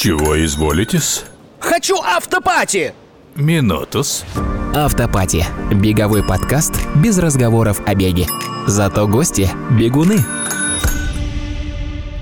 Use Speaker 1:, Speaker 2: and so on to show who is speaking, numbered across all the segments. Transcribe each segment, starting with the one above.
Speaker 1: Чего изволитесь?
Speaker 2: Хочу автопати!
Speaker 1: Минутус.
Speaker 3: Автопати. Беговой подкаст без разговоров о беге. Зато гости – бегуны.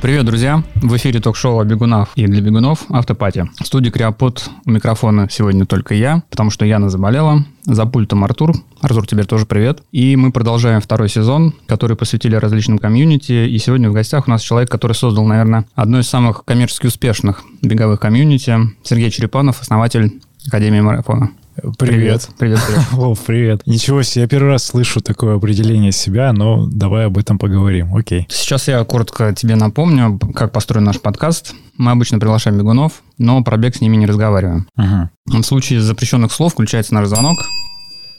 Speaker 4: Привет, друзья! В эфире ток-шоу о бегунах и для бегунов «Автопати». В студии Криопод у микрофона сегодня только я, потому что Яна заболела. За пультом Артур. Артур, тебе тоже привет. И мы продолжаем второй сезон, который посвятили различным комьюнити. И сегодня в гостях у нас человек, который создал, наверное, одно из самых коммерчески успешных беговых комьюнити. Сергей Черепанов, основатель Академии марафона.
Speaker 5: Привет.
Speaker 4: Привет, привет.
Speaker 5: Вов, привет. Ничего себе, я первый раз слышу такое определение себя, но давай об этом поговорим, окей.
Speaker 4: Сейчас я коротко тебе напомню, как построен наш подкаст. Мы обычно приглашаем бегунов, но про бег с ними не разговариваем.
Speaker 5: Ага.
Speaker 4: В случае запрещенных слов включается наш звонок.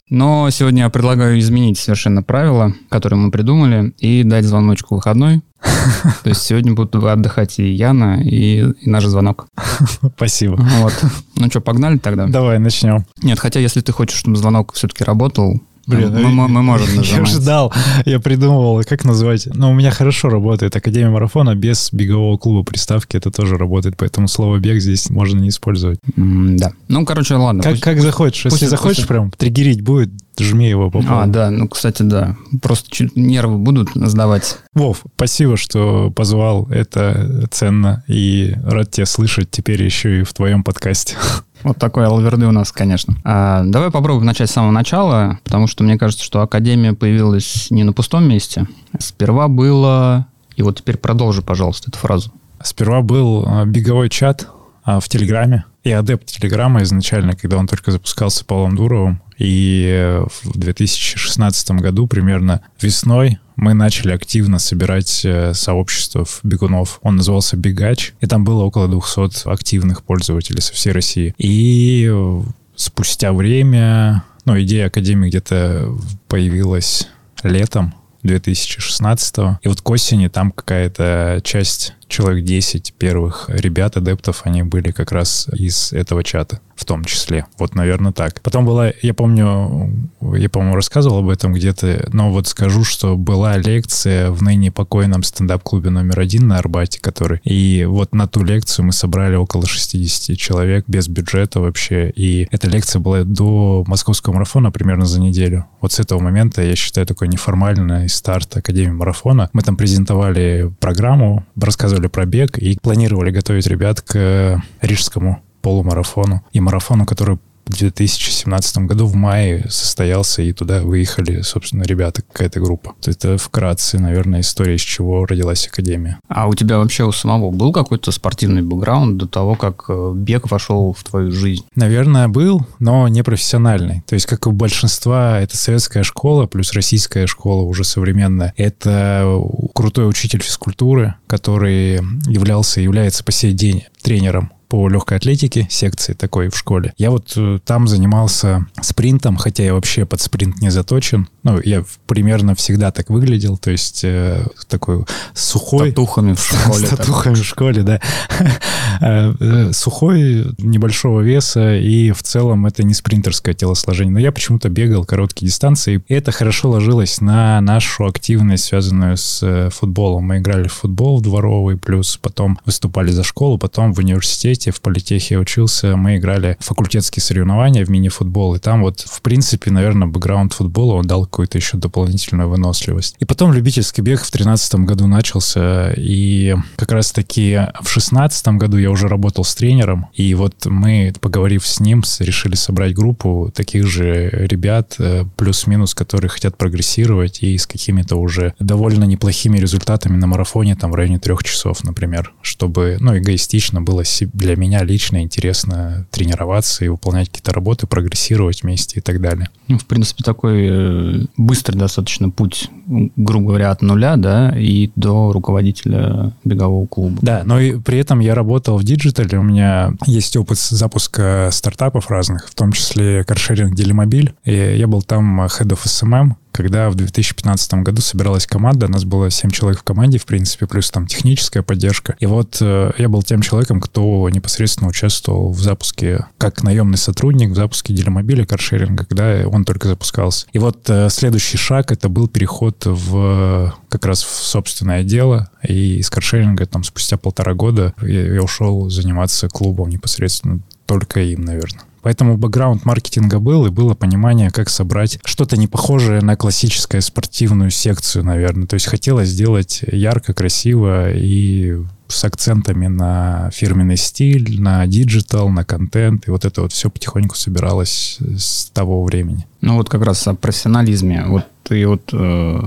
Speaker 4: Но сегодня я предлагаю изменить совершенно правила, которые мы придумали, и дать звоночку выходной. То есть сегодня будут отдыхать и Яна, и, и наш звонок.
Speaker 5: Спасибо.
Speaker 4: Вот. Ну что, погнали тогда?
Speaker 5: Давай начнем.
Speaker 4: Нет, хотя если ты хочешь, чтобы звонок все-таки работал,
Speaker 5: Блин,
Speaker 4: мы, мы- мы можем
Speaker 5: Я
Speaker 4: нажимать.
Speaker 5: ждал, я придумывал, как назвать. Но у меня хорошо работает Академия марафона без бегового клуба приставки. Это тоже работает, поэтому слово бег здесь можно не использовать.
Speaker 4: М, Да. Ну, короче, ладно.
Speaker 5: Как,
Speaker 4: пусть-
Speaker 5: как захочешь. Если
Speaker 4: пусть-
Speaker 5: захочешь
Speaker 4: пусть-
Speaker 5: прям триггерить будет, жми его по
Speaker 4: А, да, ну, кстати, да. Просто чуть нервы будут сдавать.
Speaker 5: Вов, спасибо, что позвал. Это ценно. И рад тебя слышать теперь еще и в твоем подкасте.
Speaker 4: Вот такой алверды у нас, конечно. А, давай попробуем начать с самого начала, потому что мне кажется, что Академия появилась не на пустом месте. Сперва было... И вот теперь продолжи, пожалуйста, эту фразу.
Speaker 5: Сперва был а, беговой чат а, в Телеграме. Я адепт Телеграма изначально, когда он только запускался Павлом Дуровым. И э, в 2016 году, примерно весной, мы начали активно собирать э, сообщество бегунов. Он назывался Бегач, и там было около 200 активных пользователей со всей России. И э, спустя время, ну, идея Академии где-то появилась летом 2016 И вот к осени там какая-то часть, человек 10 первых ребят, адептов, они были как раз из этого чата в том числе. Вот, наверное, так. Потом была, я помню, я, по-моему, рассказывал об этом где-то, но вот скажу, что была лекция в ныне покойном стендап-клубе номер один на Арбате, который... И вот на ту лекцию мы собрали около 60 человек без бюджета вообще. И эта лекция была до московского марафона примерно за неделю. Вот с этого момента, я считаю, такой неформальный старт Академии марафона. Мы там презентовали программу, рассказывали про бег и планировали готовить ребят к рижскому полумарафону и марафону, который 2017 году в мае состоялся, и туда выехали, собственно, ребята, какая-то группа. Это вкратце, наверное, история, из чего родилась Академия.
Speaker 4: А у тебя вообще у самого был какой-то спортивный бэкграунд до того, как э, бег вошел в твою жизнь?
Speaker 5: Наверное, был, но не профессиональный. То есть, как и у большинства, это советская школа плюс российская школа уже современная. Это крутой учитель физкультуры, который являлся и является по сей день тренером по легкой атлетике, секции такой в школе. Я вот э, там занимался спринтом, хотя я вообще под спринт не заточен. Ну, я примерно всегда так выглядел, то есть э, такой сухой.
Speaker 4: Татухами в школе.
Speaker 5: С татухами в школе, да. Э, э, Сухой, небольшого веса, и в целом это не спринтерское телосложение. Но я почему-то бегал короткие дистанции, и это хорошо ложилось на нашу активность, связанную с футболом. Мы играли в футбол дворовый, плюс потом выступали за школу, потом в университете, в политехе учился, мы играли факультетские соревнования в мини-футбол, и там вот, в принципе, наверное, бэкграунд футбола, он дал какую-то еще дополнительную выносливость. И потом любительский бег в 2013 году начался, и как раз-таки в 2016 году я уже работал с тренером, и вот мы, поговорив с ним, решили собрать группу таких же ребят, э, плюс-минус, которые хотят прогрессировать и с какими-то уже довольно неплохими результатами на марафоне, там в районе трех часов, например, чтобы, ну, эгоистично было се- для меня лично интересно тренироваться и выполнять какие-то работы, прогрессировать вместе и так далее.
Speaker 4: Ну, в принципе, такой э, быстрый достаточно путь, грубо говоря, от нуля, да, и до руководителя бегового клуба.
Speaker 5: Да, но и при этом я работал в digital е, у меня есть опыт запуска стартапов разных, в том числе каршеринг Делимобиль, и я был там head of SMM, когда в 2015 году собиралась команда, у нас было 7 человек в команде, в принципе, плюс там техническая поддержка. И вот э, я был тем человеком, кто непосредственно участвовал в запуске, как наемный сотрудник, в запуске делимобиля, каршеринга, когда он только запускался. И вот э, следующий шаг — это был переход в как раз в собственное дело, и из каршеринга там спустя полтора года я, я ушел заниматься клубом непосредственно только им, наверное. Поэтому бэкграунд маркетинга был, и было понимание, как собрать что-то не похожее на классическую спортивную секцию, наверное. То есть хотелось сделать ярко, красиво и с акцентами на фирменный стиль, на digital, на контент. И вот это вот все потихоньку собиралось с того времени.
Speaker 4: Ну вот как раз о профессионализме. Вот ты вот э,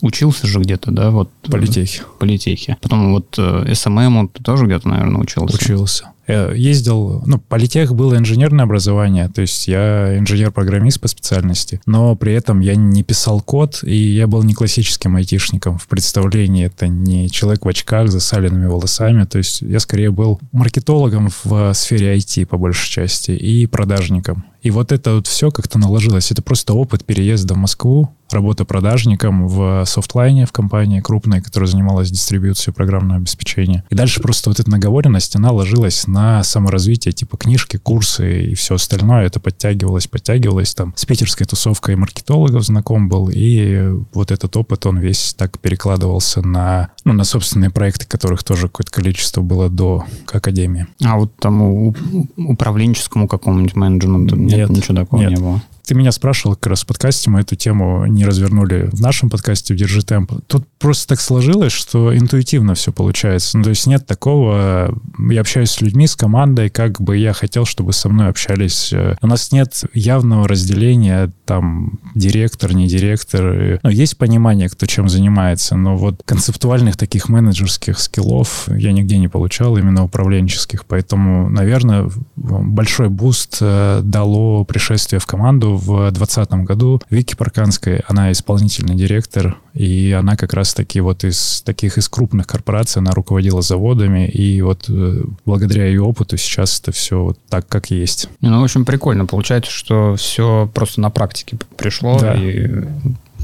Speaker 4: учился же где-то, да? Вот,
Speaker 5: Политехе.
Speaker 4: Политехе. Потом вот э, SMM ты тоже где-то, наверное, учился?
Speaker 5: Учился. Я ездил, ну, политех было инженерное образование, то есть я инженер-программист по специальности, но при этом я не писал код, и я был не классическим айтишником в представлении. Это не человек в очках с засаленными волосами, то есть я скорее был маркетологом в сфере IT по большей части и продажником. И вот это вот все как-то наложилось. Это просто опыт переезда в Москву, работа продажником в софтлайне в компании крупной, которая занималась дистрибьюцией программного обеспечения. И дальше просто вот эта наговоренность, она ложилась на саморазвитие, типа книжки, курсы и все остальное. Это подтягивалось, подтягивалось. Там с питерской тусовкой маркетологов знаком был. И вот этот опыт, он весь так перекладывался на, ну, на собственные проекты, которых тоже какое-то количество было до академии.
Speaker 4: А вот тому управленческому какому-нибудь менеджменту нет, ничего такого
Speaker 5: нет.
Speaker 4: не было.
Speaker 5: Ты меня спрашивал как раз в подкасте, мы эту тему не развернули в нашем подкасте в «Держи темп». Тут просто так сложилось, что интуитивно все получается. Ну, то есть нет такого... Я общаюсь с людьми, с командой, как бы я хотел, чтобы со мной общались. У нас нет явного разделения, там, директор, не директор. Ну, есть понимание, кто чем занимается, но вот концептуальных таких менеджерских skill ов я нигде не получал, именно управленческих. Поэтому, наверное, большой boost э, дало пришествие в команду в 2020 году Вики Парканская, она исполнительный директор, и она как раз-таки вот из таких из крупных корпораций, она руководила заводами, и вот э, благодаря ее опыту сейчас это все вот так, как есть.
Speaker 4: Ну, в общем, прикольно. Получается, что все просто на практике пришло, да. и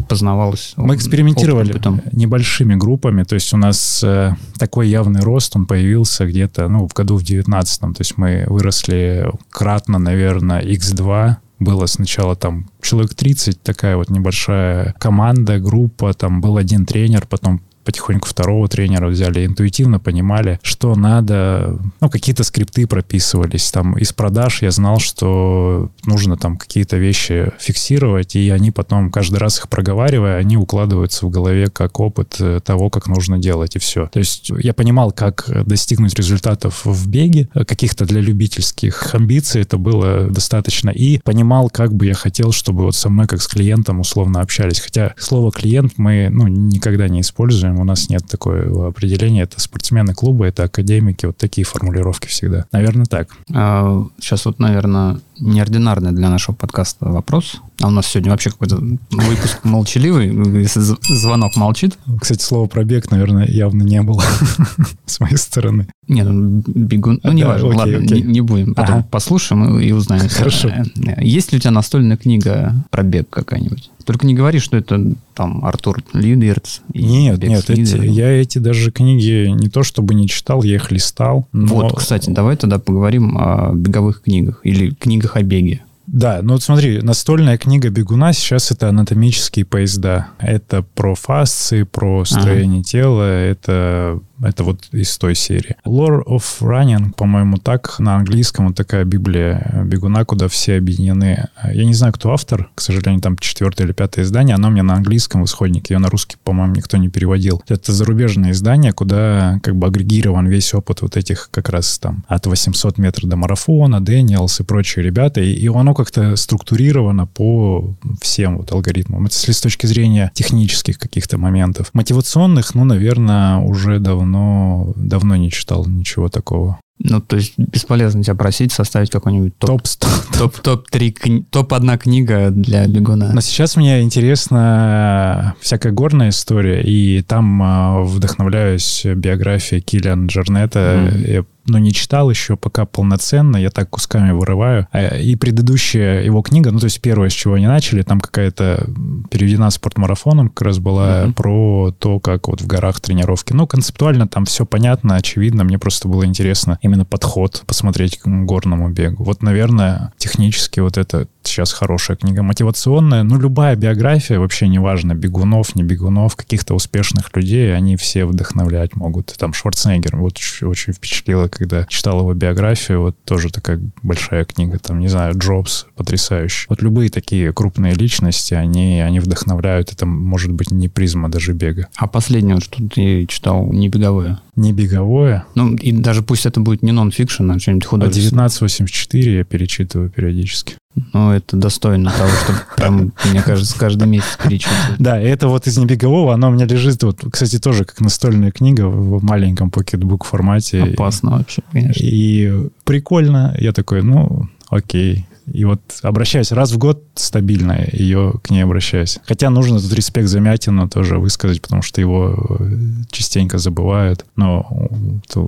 Speaker 4: познавалось.
Speaker 5: Мы экспериментировали небольшими группами, то есть у нас э, такой явный рост, он появился где-то, ну, в году в 19 то есть мы выросли кратно, наверное, x2, было сначала там человек 30, такая вот небольшая команда, группа, там был один тренер, потом потихоньку второго тренера взяли, интуитивно понимали, что надо, ну, какие-то скрипты прописывались, там, из продаж я знал, что нужно там какие-то вещи фиксировать, и они потом, каждый раз их проговаривая, они укладываются в голове как опыт э, того, как нужно делать, и все. То есть я понимал, как достигнуть результатов в беге, каких-то для любительских амбиций это было достаточно, и понимал, как бы я хотел, чтобы вот со мной, как с клиентом, условно общались. Хотя слово «клиент» мы, ну, никогда не используем, у нас нет такого определения. Это спортсмены клуба, это академики, вот такие формулировки всегда. Наверное, так.
Speaker 4: А, сейчас вот, наверное, неординарный для нашего подкаста вопрос. А у нас сегодня вообще какой-то выпуск молчаливый, если звонок молчит.
Speaker 5: Кстати, слово пробег, наверное, явно не было с моей стороны.
Speaker 4: Нет, ну, бегун... Ну, не важно, ладно, Не, будем. Потом послушаем и, узнаем.
Speaker 5: Хорошо.
Speaker 4: Есть ли у тебя настольная книга про бег какая-нибудь? Только не говори, что это там Артур Лидерц.
Speaker 5: Нет, нет, эти, я эти даже книги не то чтобы не читал, я их листал.
Speaker 4: Но... Вот, кстати, давай тогда поговорим о беговых книгах или книгах о беге.
Speaker 5: Да, ну вот смотри, настольная книга бегуна сейчас это анатомические поезда. Это про фасции, про строение ага. тела, это это вот из той серии. Lore of Running, по-моему, так на английском вот такая библия бегуна, куда все объединены. Я не знаю, кто автор, к сожалению, там четвертое или пятое издание, оно меня на английском в исходнике, ее на русский, по-моему, никто не переводил. Это зарубежное издание, куда как бы агрегирован весь опыт вот этих как раз там от 800 метров до марафона, Дэниелс и прочие ребята, и, и оно как-то структурировано по всем вот алгоритмам. Это с точки зрения технических каких-то моментов. Мотивационных, ну, наверное, уже давно но давно не читал ничего такого.
Speaker 4: Ну, то есть бесполезно тебя просить составить какой-нибудь топ... Топ, топ, топ-3, топ-1 книга для бегуна.
Speaker 5: Но сейчас мне интересна всякая горная история, и там э, вдохновляюсь биографией Киллиан Джернета. Mm. Я но не читал еще пока полноценно, я так кусками вырываю. А, И предыдущая его книга, ну, то есть первое, с чего они начали, там какая-то переведена спортмарафоном, как раз была
Speaker 4: Мгм.
Speaker 5: про то, как вот в горах тренировки. Ну, концептуально там все понятно, очевидно. Мне просто было интересно именно подход посмотреть к горному бегу. Вот, наверное, технически вот это сейчас хорошая книга. Мотивационная, ну, любая биография, вообще неважно, бегунов, не бегунов, каких-то успешных людей, они все вдохновлять могут. Там Шварценеггер, вот очень, впечатлило, когда читал его биографию, вот тоже такая большая книга, там, не знаю, Джобс, потрясающий. Вот любые такие крупные личности, они, они вдохновляют, это может быть не призма даже бега.
Speaker 4: А последнее, что ты читал, не беговое.
Speaker 5: Не беговое,
Speaker 4: Ну, и даже пусть это будет не нон-фикшн, а что-нибудь
Speaker 5: а
Speaker 4: художественное.
Speaker 5: 1984 я перечитываю периодически.
Speaker 4: Ну, это достойно того, чтобы прям, мне кажется, каждый месяц перечитывать.
Speaker 5: Да, это вот из небегового, оно у меня лежит, вот, кстати, тоже как настольная книга в маленьком pocket book формате.
Speaker 4: Опасно вообще, конечно.
Speaker 5: И прикольно. Я такой, ну, окей. И вот обращаюсь раз в год стабильно, ее к ней обращаюсь. Хотя нужно тут респект Замятину тоже высказать, потому что его э, частенько забывают. Но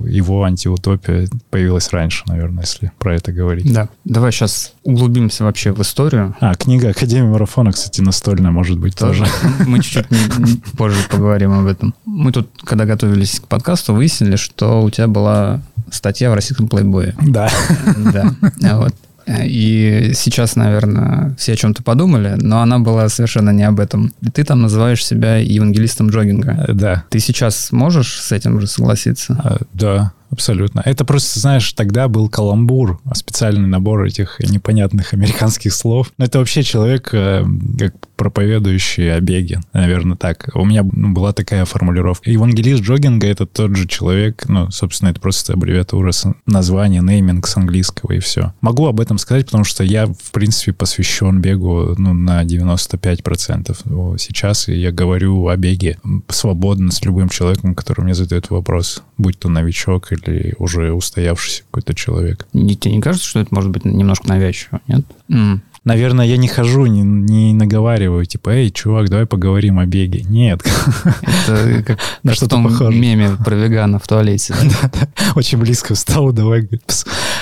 Speaker 5: его антиутопия появилась раньше, наверное, если про это говорить.
Speaker 4: Да, давай сейчас углубимся вообще в историю.
Speaker 5: А, книга Академии марафона, кстати, настольная, может быть, тоже.
Speaker 4: Тоже. Мы чуть-чуть позже поговорим об этом. Мы тут, когда готовились к подкасту, выяснили, что у тебя была статья в российском плейбое.
Speaker 5: Да.
Speaker 4: Да. А Вот. И сейчас, наверное, все о чем-то подумали, но она была совершенно не об этом. И ты там называешь себя евангелистом джогинга.
Speaker 5: Да.
Speaker 4: Ты сейчас можешь с этим же согласиться?
Speaker 5: А, Да, абсолютно. Это просто, знаешь, тогда был каламбур, специальный набор этих непонятных американских слов. Но это вообще человек, э, как проповедующий о беге, наверное, так. У меня ну, была такая формулировка. Евангелист джогинга — это тот же человек, ну, собственно, это просто аббревиатура, название, нейминг с английского и все. Могу об этом сказать, потому что я, в принципе, посвящен бегу ну, на 95% Вот сейчас, и я говорю о беге свободно с любым человеком, который мне задает вопрос, будь то новичок или уже устоявшийся какой-то человек.
Speaker 4: Не- Тебе не кажется, что это может быть немножко навязчиво, нет? М.
Speaker 5: Наверное, я не хожу, не, не наговариваю, типа, эй, чувак, давай поговорим о беге. Нет,
Speaker 4: Это как
Speaker 5: На что-то похоже.
Speaker 4: меме про вегана в туалете.
Speaker 5: очень близко встал, давай.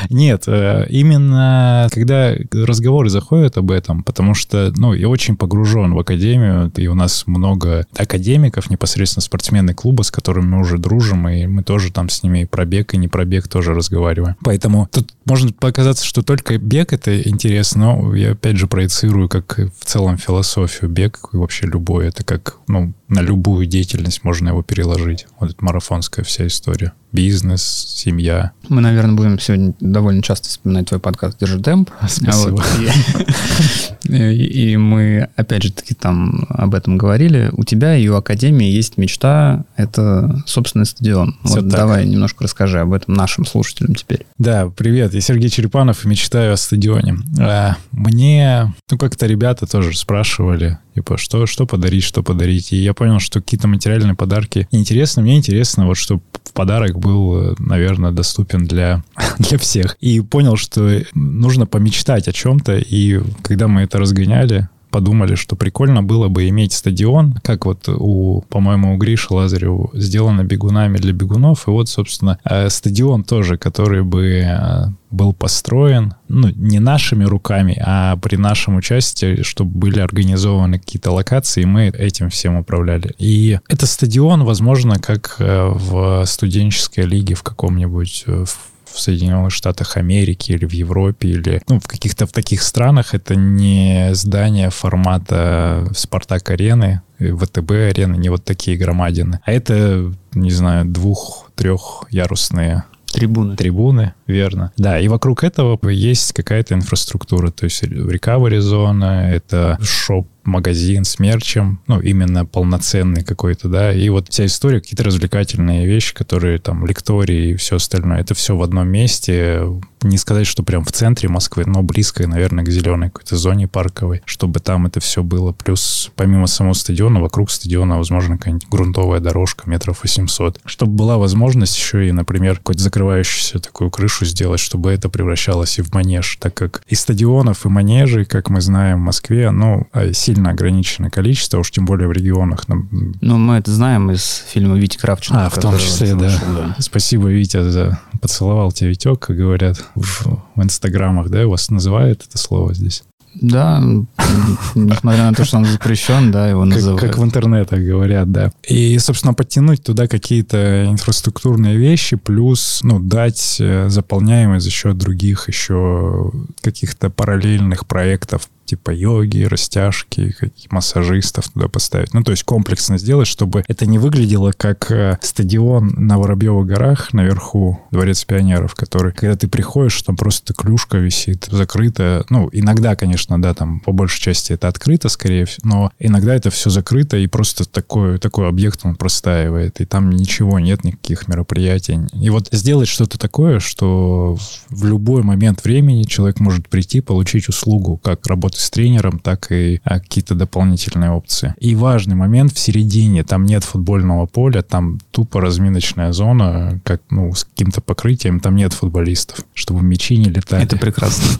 Speaker 5: Нет, э, именно когда разговоры заходят об этом, потому что, ну, я очень погружен в академию, и у нас много академиков, непосредственно спортсмены клуба, с которыми мы уже дружим, и мы тоже там с ними и про бег, и не про бег тоже разговариваем. Поэтому тут может показаться, что только бег это интересно, но я опять же проецирую как в целом философию. Бег и вообще любой, это как, ну, на любую деятельность можно его переложить. Вот эта марафонская вся история. Бизнес, семья.
Speaker 4: Мы, наверное, будем сегодня довольно часто вспоминать твой подкаст «Держи темп».
Speaker 5: Спасибо.
Speaker 4: Вот. И, и мы, опять же таки, там об этом говорили. У тебя и у Академии есть мечта — это собственный стадион. Вот
Speaker 5: так.
Speaker 4: давай немножко расскажи об этом нашим слушателям теперь.
Speaker 5: Да, привет, я Сергей Черепанов и мечтаю о стадионе. А, мне, ну, как-то ребята тоже спрашивали, типа, что, что подарить, что подарить. И я понял, что какие-то материальные подарки интересны. Мне интересно, вот, чтобы подарок был, э, наверное, доступен для, для всех. И понял, что нужно помечтать о чем-то. И когда мы это разгоняли, подумали, что прикольно было бы иметь стадион, как вот у, по-моему, у Гриши Лазареву сделано бегунами для бегунов. И вот, собственно, э, стадион тоже, который бы э, был построен, ну, не нашими руками, а при нашем участии, чтобы были организованы какие-то локации, и мы этим всем управляли. И это стадион, возможно, как э, в студенческой лиге в каком-нибудь в Соединенных Штатах Америки или в Европе или ну, в каких-то в таких странах это не здание формата Спартак-арены, ВТБ-арены, не вот такие громадины, а это, не знаю, двух-трехярусные
Speaker 4: Трибуны.
Speaker 5: трибуны, верно. Да, и вокруг этого есть какая-то инфраструктура, то есть рекавери зона, это шоп магазин с мерчем, ну, именно полноценный какой-то, да, и вот вся история, какие-то развлекательные вещи, которые там, лектории и все остальное, это все в одном месте, не сказать, что прям в центре Москвы, но близко, наверное, к зеленой какой-то зоне парковой, чтобы там это все было, плюс помимо самого стадиона, вокруг стадиона, возможно, какая-нибудь грунтовая дорожка метров 800, чтобы была возможность еще и, например, какую-то закрывающуюся такую крышу сделать, чтобы это превращалось и в манеж, так как и стадионов, и манежей, как мы знаем в Москве, ну, а, сильно ограниченное количество, уж тем более в регионах.
Speaker 4: Ну, мы это знаем из фильма Вити Кравченко.
Speaker 5: А, в том числе, да.
Speaker 4: вышел,
Speaker 5: Спасибо, Витя, за поцеловал тебя Витек, как говорят в, в инстаграмах, да, у вас называют это слово здесь?
Speaker 4: Да, несмотря на то, что он запрещен, да, его
Speaker 5: Как,
Speaker 4: называют.
Speaker 5: как в интернетах говорят, да. И, собственно, подтянуть туда какие-то инфраструктурные вещи, плюс, ну, дать э, заполняемость за счет других еще каких-то параллельных проектов, типа йоги, растяжки, массажистов туда поставить. Ну, то есть комплексно сделать, чтобы это не выглядело как э, стадион на Воробьевых горах наверху, Дворец пионеров, который, когда ты приходишь, там просто клюшка висит, закрыта. Ну, иногда, конечно, да, там по большей части это открыто, скорее всего, но иногда это все закрыто, и просто такой, такой объект, он простаивает, и там ничего нет, никаких мероприятий. И вот сделать что-то такое, что в любой момент времени человек может прийти, получить услугу, как работы с тренером, так и а, какие-то дополнительные опции. И важный момент в середине, там нет футбольного поля, там тупо разминочная зона, как, ну, с каким-то покрытием, там нет футболистов, чтобы мячи не летали.
Speaker 4: Это прекрасно.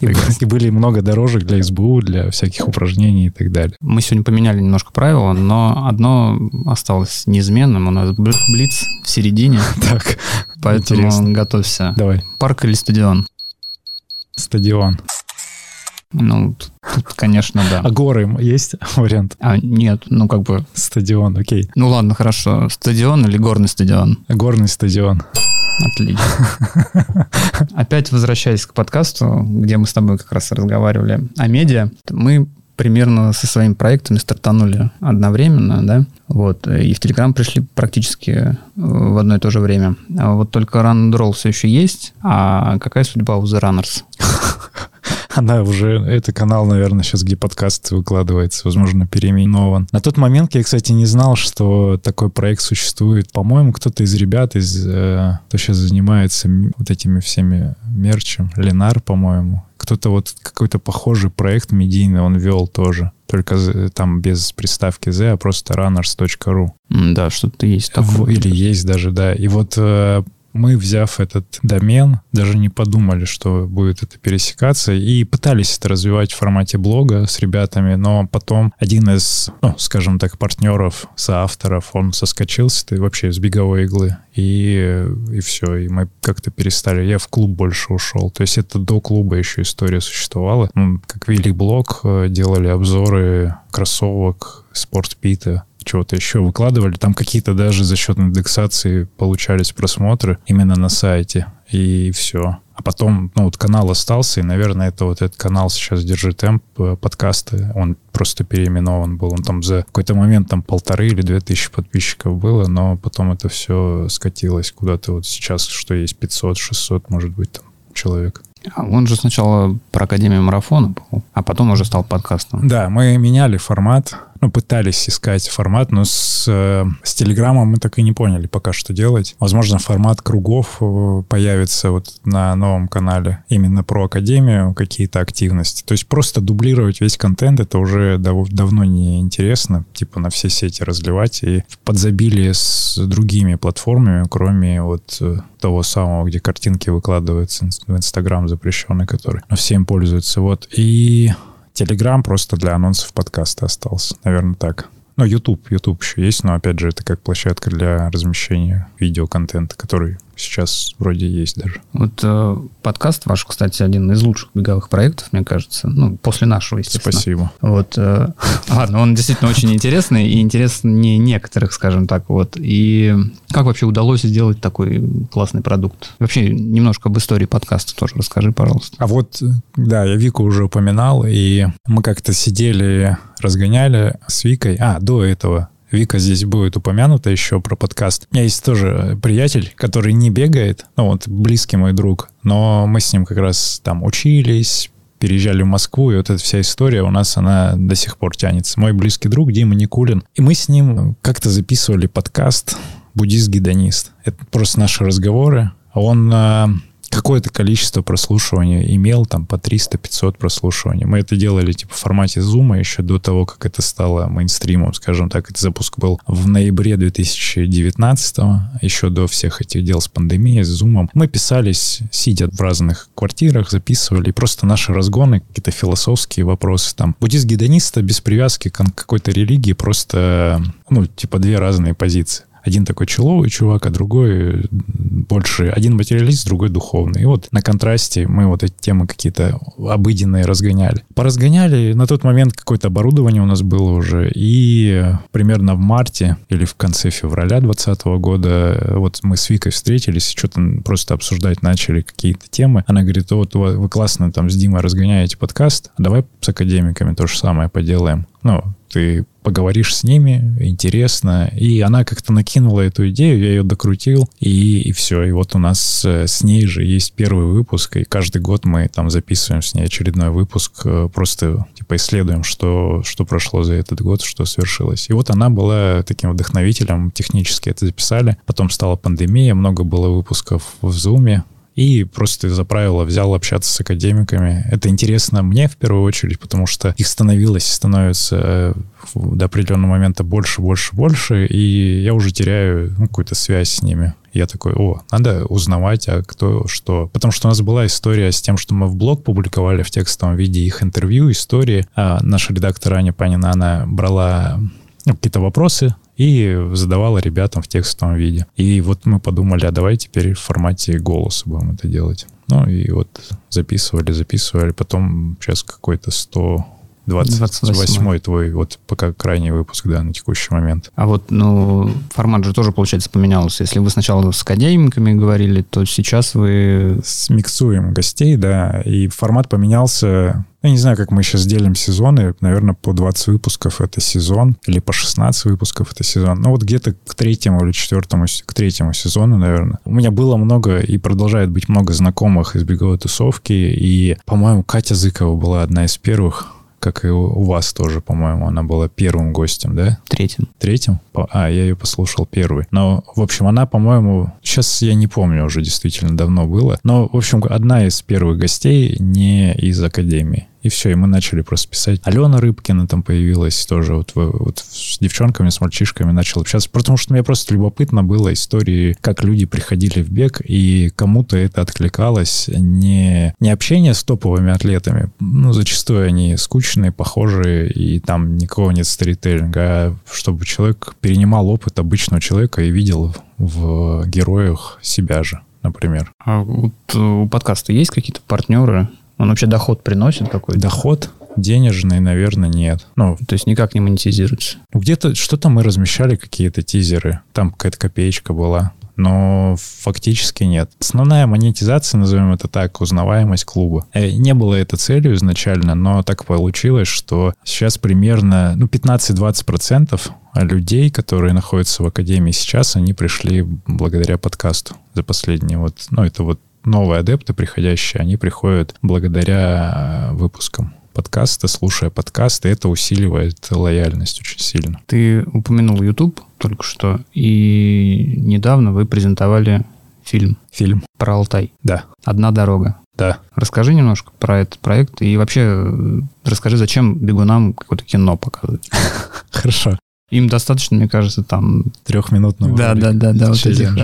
Speaker 5: И, были много дорожек для СБУ, для всяких упражнений и так далее.
Speaker 4: Мы сегодня поменяли немножко правила, но одно осталось неизменным. У нас бл- блиц в середине,
Speaker 5: Так,
Speaker 4: поэтому готовься.
Speaker 5: давай.
Speaker 4: Парк или стадион?
Speaker 5: Стадион.
Speaker 4: Ну, тут, конечно,
Speaker 5: А
Speaker 4: да.
Speaker 5: горы есть вариант?
Speaker 4: А, нет, ну как бы...
Speaker 5: Стадион, окей.
Speaker 4: Ну ладно, хорошо. Стадион или горный стадион?
Speaker 5: Горный стадион.
Speaker 4: Отлично. Опять возвращаясь к подкасту, где мы с тобой как раз разговаривали о медиа, мы примерно со своими проектами стартанули одновременно, да, вот, и в Телеграм пришли практически э, в одно и то же время. А вот только Run and Roll все еще есть, а какая судьба у The Runners?
Speaker 5: Она уже, это канал, наверное, сейчас, где подкаст выкладывается, возможно, переименован. На тот момент я, кстати, не знал, что такой проект существует. По-моему, кто-то из ребят, из, э, кто сейчас занимается вот этими всеми мерчем, Ленар, по-моему, кто-то вот какой-то похожий проект медийный он вел тоже. Только з- там без приставки Z, а просто runners.ru.
Speaker 4: Да, что-то есть такое.
Speaker 5: Или есть даже, да. И вот э, мы, взяв этот домен, даже не подумали, что будет это пересекаться, и пытались это развивать в формате блога с ребятами, но потом один из, ну, скажем так, партнеров, соавторов, он соскочил с этой вообще с беговой иглы, и, и все, и мы как-то перестали. Я в клуб больше ушел. То есть это до клуба еще история существовала. Мы как вели блог, э, делали обзоры кроссовок, спортпита, чего-то еще выкладывали. Там какие-то даже за счет индексации получались просмотры именно на сайте. И все. А потом, ну, вот канал остался, и, наверное, это вот этот канал сейчас держит темп э, подкасты. Он просто переименован был. Он там за какой-то момент там полторы или две тысячи подписчиков было, но потом это все скатилось куда-то вот сейчас, что есть 500-600, может быть, там человек.
Speaker 4: А Он же сначала про Академию марафона был, а потом уже стал подкастом.
Speaker 5: Да, мы меняли формат, ну, пытались искать формат, но с, э, с Телеграмом мы так и не поняли пока, что делать. Возможно, формат кругов э, появится вот на новом канале именно про Академию, какие-то активности. То есть просто дублировать весь контент, это уже дав- давно не интересно, типа на все сети разливать и в подзабилие с другими платформами, кроме вот э, того самого, где картинки выкладываются в Инстаграм запрещенный, который ну, всем пользуется. Вот. И Телеграм просто для анонсов подкаста остался. Наверное, так. Ну, YouTube, YouTube еще есть, но, опять же, это как площадка для размещения видеоконтента, который сейчас вроде есть даже.
Speaker 4: Вот э, подкаст ваш, кстати, один из лучших беговых проектов, мне кажется. Ну, после нашего, естественно.
Speaker 5: Спасибо.
Speaker 4: Вот, э, ладно, он действительно очень интересный и интереснее некоторых, скажем так, вот. И как вообще удалось сделать такой классный продукт? Вообще немножко об истории подкаста тоже расскажи, пожалуйста.
Speaker 5: А вот, да, я Вику уже упоминал, и мы как-то сидели, разгоняли с Викой. А, до этого Вика здесь будет упомянута еще про подкаст. У меня есть тоже приятель, который не бегает, ну вот близкий мой друг, но мы с ним как раз там учились, переезжали в Москву, и вот эта вся история у нас, она до сих пор тянется. Мой близкий друг Дима Никулин. И мы с ним как-то записывали подкаст «Буддист-гедонист». Это просто наши разговоры. Он э, какое-то количество прослушиваний имел, там по 300-500 прослушиваний. Мы это делали типа в формате зума еще до того, как это стало мейнстримом, скажем так. Этот запуск был в ноябре 2019 еще до всех этих дел с пандемией, с зумом. Мы писались, сидя в разных квартирах, записывали, и просто наши разгоны, какие-то философские вопросы там. Буддист-гедониста без привязки к какой-то религии, просто, ну, типа две разные позиции. Один такой человый чувак, а другой больше... Один материалист, другой духовный. И вот на контрасте мы вот эти темы какие-то обыденные разгоняли. Поразгоняли. На тот момент какое-то оборудование у нас было уже. И примерно в марте или в конце февраля 2020 года вот мы с Викой встретились, что-то просто обсуждать начали какие-то темы. Она говорит, вот вы классно там с Димой разгоняете подкаст, давай с академиками то же самое поделаем. Ну, ты поговоришь с ними, интересно. И она как-то накинула эту идею, я ее докрутил, и, и все. И вот у нас э, с ней же есть первый выпуск, и каждый год мы там записываем с ней очередной выпуск, э, просто типа исследуем, что, что прошло за этот год, что свершилось. И вот она была таким вдохновителем, технически это записали. Потом стала пандемия, много было выпусков в Zoom, и просто за правило взял общаться с академиками. Это интересно мне в первую очередь, потому что их становилось становится э, до определенного момента больше, больше, больше, и я уже теряю ну, какую-то связь с ними. Я такой, о, надо узнавать, а кто что. Потому что у нас была история с тем, что мы в блог публиковали в текстовом виде их интервью, истории. А наша редактор Аня Панина, она брала ну, какие-то вопросы и задавала ребятам в текстовом виде. И вот мы подумали, а давай теперь в формате голоса будем это делать. Ну и вот записывали, записывали, потом сейчас какой-то 100 28 твой, вот пока крайний выпуск, да, на текущий момент.
Speaker 4: А вот, ну, формат же тоже, получается, поменялся. Если вы сначала с академиками говорили, то сейчас вы...
Speaker 5: Смиксуем гостей, да, и формат поменялся я не знаю, как мы сейчас делим сезоны. Наверное, по 20 выпусков это сезон, или по 16 выпусков это сезон. Ну, вот где-то к третьему или четвертому, к третьему сезону, наверное. У меня было много и продолжает быть много знакомых из беговой тусовки. И, по-моему, Катя Зыкова была одна из первых как и у вас тоже, по-моему, она была первым гостем, да?
Speaker 4: Третьим.
Speaker 5: Третьим? А, я ее послушал первый. Но, в общем, она, по-моему, сейчас я не помню, уже действительно давно было. Но, в общем, одна из первых гостей не из Академии. И все, и мы начали просто писать. Алена Рыбкина там появилась тоже, вот, вот с девчонками, с мальчишками начал общаться, потому что мне просто любопытно было истории, как люди приходили в бег, и кому-то это откликалось. Не, не общение с топовыми атлетами, ну, зачастую они скучные, похожие, и там никого нет сторителлинга, а чтобы человек перенимал опыт обычного человека и видел в героях себя же например.
Speaker 4: А вот у подкаста есть какие-то партнеры, он вообще доход приносит какой-то?
Speaker 5: Доход? Денежный, наверное, нет.
Speaker 4: Ну, то есть никак не монетизируется.
Speaker 5: Ну, где-то что-то мы размещали, какие-то тизеры. Там какая-то копеечка была но фактически нет. Основная монетизация, назовем это так, узнаваемость клуба. Э, не было это целью изначально, но так получилось, что сейчас примерно ну, 15-20% людей, которые находятся в Академии сейчас, они пришли благодаря подкасту за последние вот, ну это вот новые адепты приходящие, они приходят благодаря э, выпускам подкаста, слушая подкасты, это усиливает лояльность очень сильно.
Speaker 4: Ты упомянул YouTube только что, и недавно вы презентовали фильм.
Speaker 5: Фильм.
Speaker 4: Про Алтай.
Speaker 5: Да.
Speaker 4: «Одна дорога».
Speaker 5: Да.
Speaker 4: Расскажи немножко про этот проект и вообще э, расскажи, зачем бегунам какое-то кино показывать.
Speaker 5: Хорошо.
Speaker 4: Им достаточно, мне кажется, там...
Speaker 5: Трехминутного.
Speaker 4: Да, да, да, да, вот этих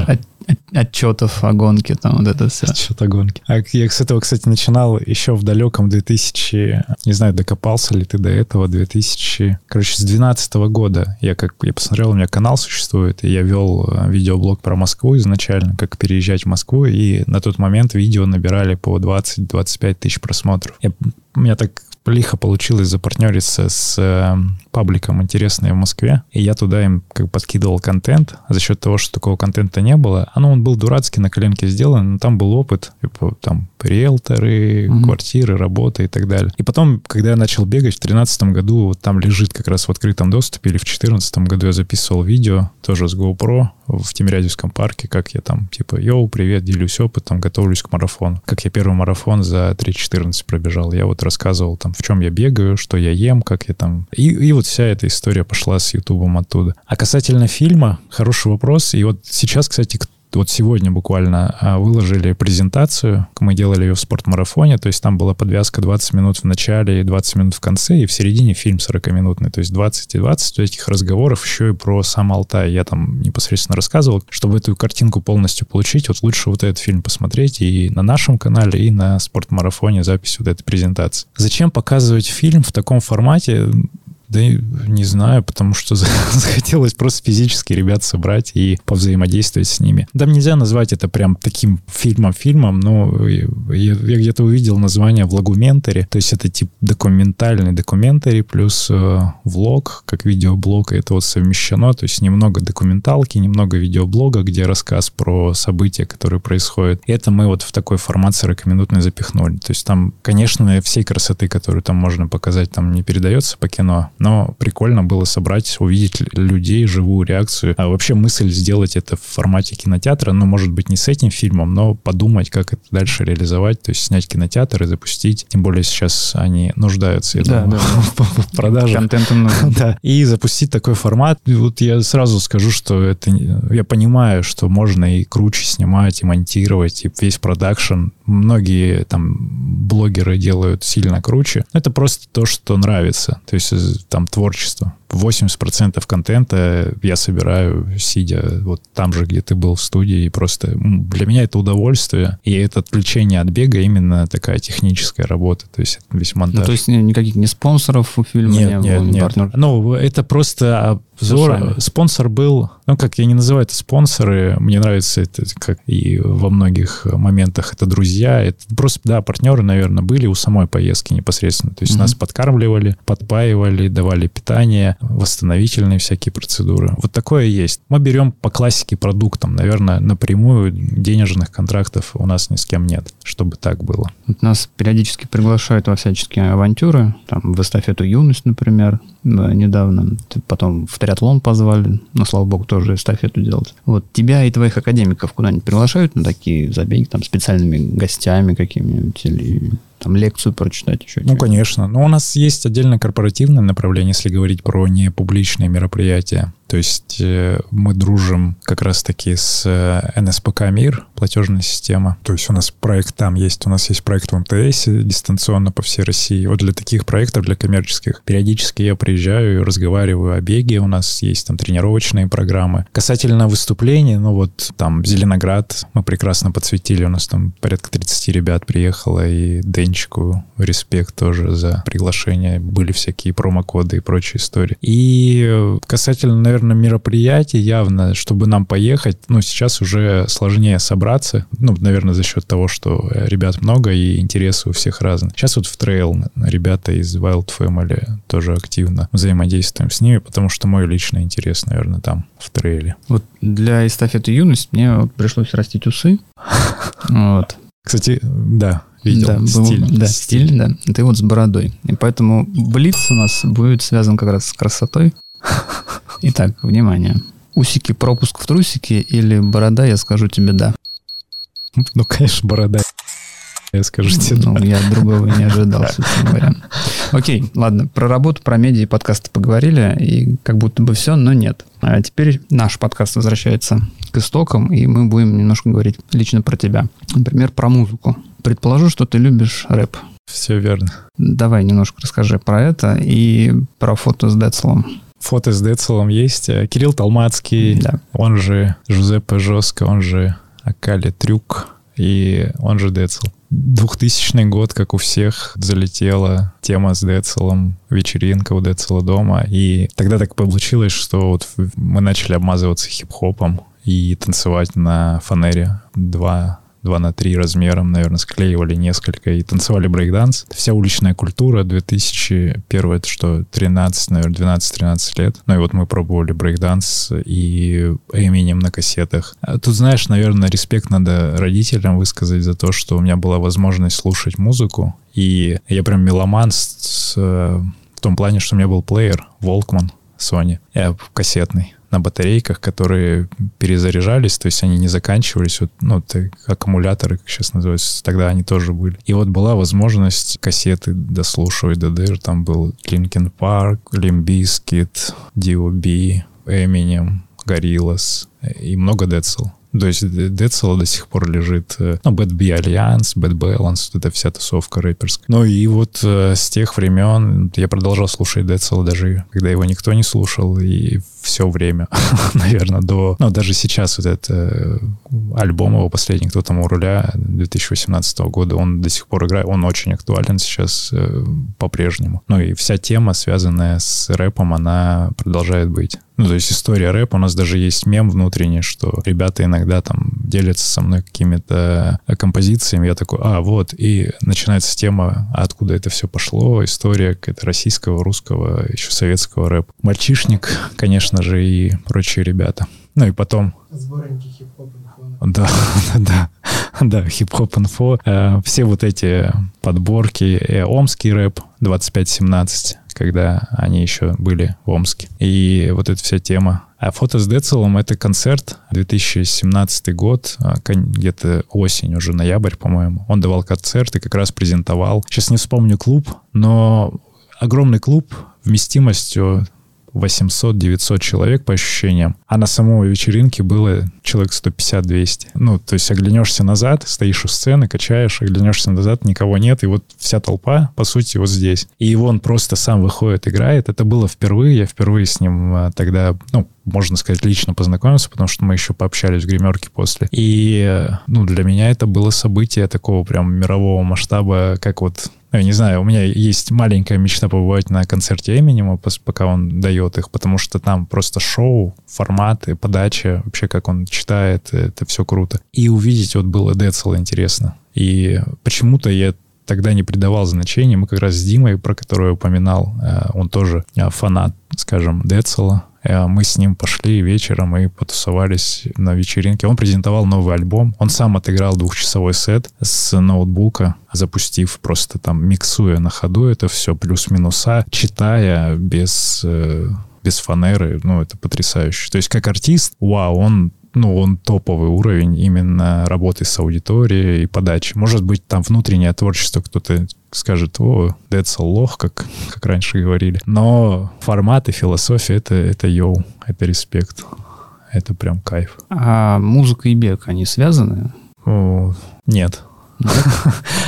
Speaker 4: отчетов о гонке, там вот это все.
Speaker 5: Отчет о гонке. А я с этого, кстати, начинал еще в далеком 2000, не знаю, докопался ли ты до этого, 2000, короче, с 2012 года. Я как, я посмотрел, у меня канал существует, и я вел э, видеоблог про Москву изначально, как переезжать в Москву, и на тот момент видео набирали по 20-25 тысяч просмотров. Я, у меня так лихо получилось запартнериться с пабликом «Интересное в Москве», и я туда им как подкидывал контент. За счет того, что такого контента не было, оно он был дурацкий, на коленке сделан, но там был опыт, типа, там риэлторы, mm-hmm. квартиры, работа и так далее. И потом, когда я начал бегать в 2013 году, вот там лежит как раз в открытом доступе, или в 2014 году я записывал видео тоже с GoPro в Тимирязевском парке, как я там, типа, йоу, привет, делюсь опытом, готовлюсь к марафону. Как я первый марафон за 3.14 пробежал. Я вот рассказывал там, в чем я бегаю, что я ем, как я там... И, и вот вся эта история пошла с Ютубом оттуда. А касательно фильма, хороший вопрос. И вот сейчас, кстати, вот сегодня буквально а, выложили презентацию, мы делали ее в спортмарафоне, то есть там была подвязка 20 минут в начале и 20 минут в конце, и в середине фильм 40-минутный, то есть 20 и 20 этих разговоров еще и про сам Алтай. Я там непосредственно рассказывал, чтобы эту картинку полностью получить, вот лучше вот этот фильм посмотреть и на нашем канале, и на спортмарафоне запись вот этой презентации. Зачем показывать фильм в таком формате? Да не знаю, потому что захотелось просто физически ребят собрать и повзаимодействовать с ними. Да нельзя назвать это прям таким фильмом-фильмом, но я, я где-то увидел название влагументари, то есть это тип документальный документари плюс э, влог, как видеоблог, и это вот совмещено, то есть немного документалки, немного видеоблога, где рассказ про события, которые происходят. И это мы вот в такой формат 40-минутный запихнули. То есть там, конечно, всей красоты, которую там можно показать, там не передается по кино, но прикольно было собрать, увидеть людей, живую реакцию. А вообще мысль сделать это в формате кинотеатра, ну, может быть, не с этим фильмом, но подумать, как это дальше реализовать, то есть снять кинотеатр и запустить. Тем более сейчас они нуждаются, я
Speaker 4: да,
Speaker 5: думаю,
Speaker 4: да.
Speaker 5: в продаже.
Speaker 4: Контентом.
Speaker 5: Да. И запустить такой формат. И вот я сразу скажу, что это... Я понимаю, что можно и круче снимать, и монтировать, и весь продакшн. Многие там блогеры делают сильно круче. Это просто то, что нравится. То есть там творчество. 80% контента я собираю, сидя вот там же, где ты был в студии. И просто для меня это удовольствие. И это отвлечение от бега именно такая техническая работа. То есть это весь монтаж.
Speaker 4: Ну, то есть никаких не спонсоров у фильма
Speaker 5: нет,
Speaker 4: не
Speaker 5: нет,
Speaker 4: было,
Speaker 5: нет.
Speaker 4: партнеров?
Speaker 5: Ну, это просто обзор.
Speaker 4: Сами.
Speaker 5: Спонсор был, ну, как я не называю это спонсоры, мне нравится это, как и во многих моментах это друзья. Это просто, да, партнеры, наверное, были у самой поездки непосредственно. То есть
Speaker 4: Мгм.
Speaker 5: нас подкармливали, подпаивали, давали питание, восстановительные всякие процедуры. Вот такое есть. Мы берем по классике продуктам, наверное, напрямую денежных контрактов у нас ни с кем нет, чтобы так было.
Speaker 4: Вот Нас периодически приглашают во всяческие авантюры, там, в эстафету «Юность», например, недавно. Потом в триатлон позвали, но, слава богу, тоже эстафету делать. Вот тебя и твоих академиков куда-нибудь приглашают на такие забеги, там, специальными гостями какими-нибудь или там лекцию прочитать еще?
Speaker 5: Ну, конечно. Но у нас есть отдельно корпоративное направление, если говорить про непубличные мероприятия. То есть э, мы дружим как раз-таки с э, НСПК «Мир», платежная система. То есть у нас проект там есть. У нас есть проект в МТС дистанционно по всей России. Вот для таких проектов, для коммерческих, периодически я приезжаю и разговариваю о беге. У нас есть там тренировочные программы. Касательно выступлений, ну вот там Зеленоград мы прекрасно подсветили. У нас там порядка 30 ребят приехало. И Денчику респект тоже за приглашение. Были всякие промокоды и прочие истории. И касательно, наверное, мероприятий явно, чтобы нам поехать, ну, сейчас уже сложнее собраться. Ну, наверное, за счет того, что ребят много и интересы у всех разные. Сейчас вот в трейл ребята из Wild Family тоже активно взаимодействуем с ними, потому что мой личный интерес, наверное, там, в трейле.
Speaker 4: Вот для эстафеты «Юность» мне вот пришлось растить усы. Вот.
Speaker 5: Кстати, да, видел.
Speaker 4: Да, был-
Speaker 5: стиль.
Speaker 4: да, стиль, да. Ты вот с бородой. И поэтому блиц у нас будет связан как раз с красотой. Итак, внимание. Усики пропуск в трусики или борода, я скажу тебе да.
Speaker 5: Ну, конечно, борода. Я скажу тебе,
Speaker 4: Ну, я другого не ожидал, собственно говоря. Окей, ладно, про работу, про медиа и подкасты поговорили, и как будто бы все, но нет. А теперь наш подкаст возвращается к истокам, и мы будем немножко говорить лично про тебя. Например, про музыку. Предположу, что ты любишь рэп.
Speaker 5: Все верно.
Speaker 4: Давай немножко расскажи про это и про фото с Децлом.
Speaker 5: Фото с Децелом есть. Кирилл Толмацкий,
Speaker 4: Да.
Speaker 5: он же Жузеппе Жестко, он же Акали Трюк и он же Децл. 2000 год, как у всех, залетела тема с Децелом, вечеринка у Децела дома. И тогда так получилось, что вот мы начали обмазываться хип-хопом и танцевать на фанере. Два 2 на 3 размером, наверное, склеивали несколько и танцевали брейкданс. Вся уличная культура 2001, это что, 13, наверное, 12-13 лет. Ну и вот мы пробовали брейкданс и Эминем на кассетах. А Тут, знаешь, наверное, респект надо родителям высказать за то, что у меня была возможность слушать музыку. И я прям меломан с, с, э, в том плане, что у меня был плеер Walkman Sony, я кассетный на батарейках, которые перезаряжались, то есть они не заканчивались, вот, ну, это аккумуляторы, как сейчас называются, тогда они тоже были. И вот была возможность кассеты дослушивать до дыр, там был Linkin Park, Limp Bizkit, D.O.B., Eminem, Gorillaz и много Децл. То есть Децела до сих пор лежит, э, ну, Bad B Alliance, Bad Balance, вот эта вся тусовка рэперская. Ну и вот э, с тех времен я продолжал слушать Децела даже, когда его никто не слушал, и все время, наверное, до... Ну, даже сейчас вот этот э, альбом его последний «Кто там у руля» 2018 года, он до сих пор играет, он очень актуален сейчас э, по-прежнему. Ну и вся тема, связанная с рэпом, она продолжает быть. Ну, то есть история рэпа, у нас даже есть мем внутренний, что ребята иногда там делятся со мной какими-то композициями, я такой, а, вот, и начинается тема, а откуда это все пошло, история какая-то российского, русского, еще советского рэпа. Мальчишник, конечно же, и прочие ребята. Ну и потом...
Speaker 6: Сборники хип-хоп
Speaker 5: да, да, да, хип-хоп инфо. Э, все вот эти подборки, э, омский рэп 2517, когда они еще были в Омске. И вот эта вся тема. А фото с Децелом — это концерт 2017 год, а, где-то осень, уже ноябрь, по-моему. Он давал концерт и как раз презентовал. Сейчас не вспомню клуб, но огромный клуб вместимостью 800-900 человек по ощущениям, а на самой вечеринке было человек 150-200. Ну, то есть оглянешься назад, стоишь у сцены, качаешь, оглянешься назад, никого нет, и вот вся толпа, по сути, вот здесь. И он просто сам выходит, играет. Это было впервые, я впервые с ним а, тогда, ну, можно сказать, лично познакомился, потому что мы еще пообщались в гримерке после. И, ну, для меня это было событие такого прям мирового масштаба, как вот ну, я не знаю, у меня есть маленькая мечта побывать на концерте Эминема, пока он дает их, потому что там просто шоу, форматы, подача, вообще как он читает, это все круто. И увидеть вот было Децела интересно. И почему-то я тогда не придавал значения. Мы как раз с Димой, про которого я упоминал, э, он тоже э, фанат, скажем, Децела. Э, мы с ним пошли вечером и потусовались на вечеринке. Он презентовал новый альбом. Он сам отыграл двухчасовой сет с ноутбука, запустив просто там, миксуя на ходу это все, плюс-минуса, читая без без фанеры, ну, это потрясающе. То есть как артист, вау, он ну, он топовый уровень именно работы с аудиторией и подачи. Может быть, там внутреннее творчество кто-то скажет, о, a лох, как, как раньше говорили. Но формат и философия это, это йоу, это респект. Это прям кайф.
Speaker 4: А музыка и бег, они связаны?
Speaker 5: О, нет.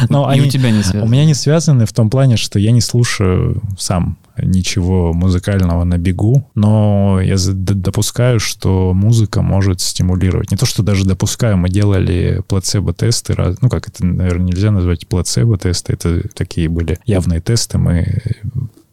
Speaker 4: Но они у тебя не связаны?
Speaker 5: У меня не связаны в том плане, что я не слушаю сам ничего музыкального на бегу, но я допускаю, что музыка может стимулировать. Не то, что даже допускаю, мы делали плацебо-тесты, ну как это, наверное, нельзя назвать плацебо-тесты, это такие были явные тесты, мы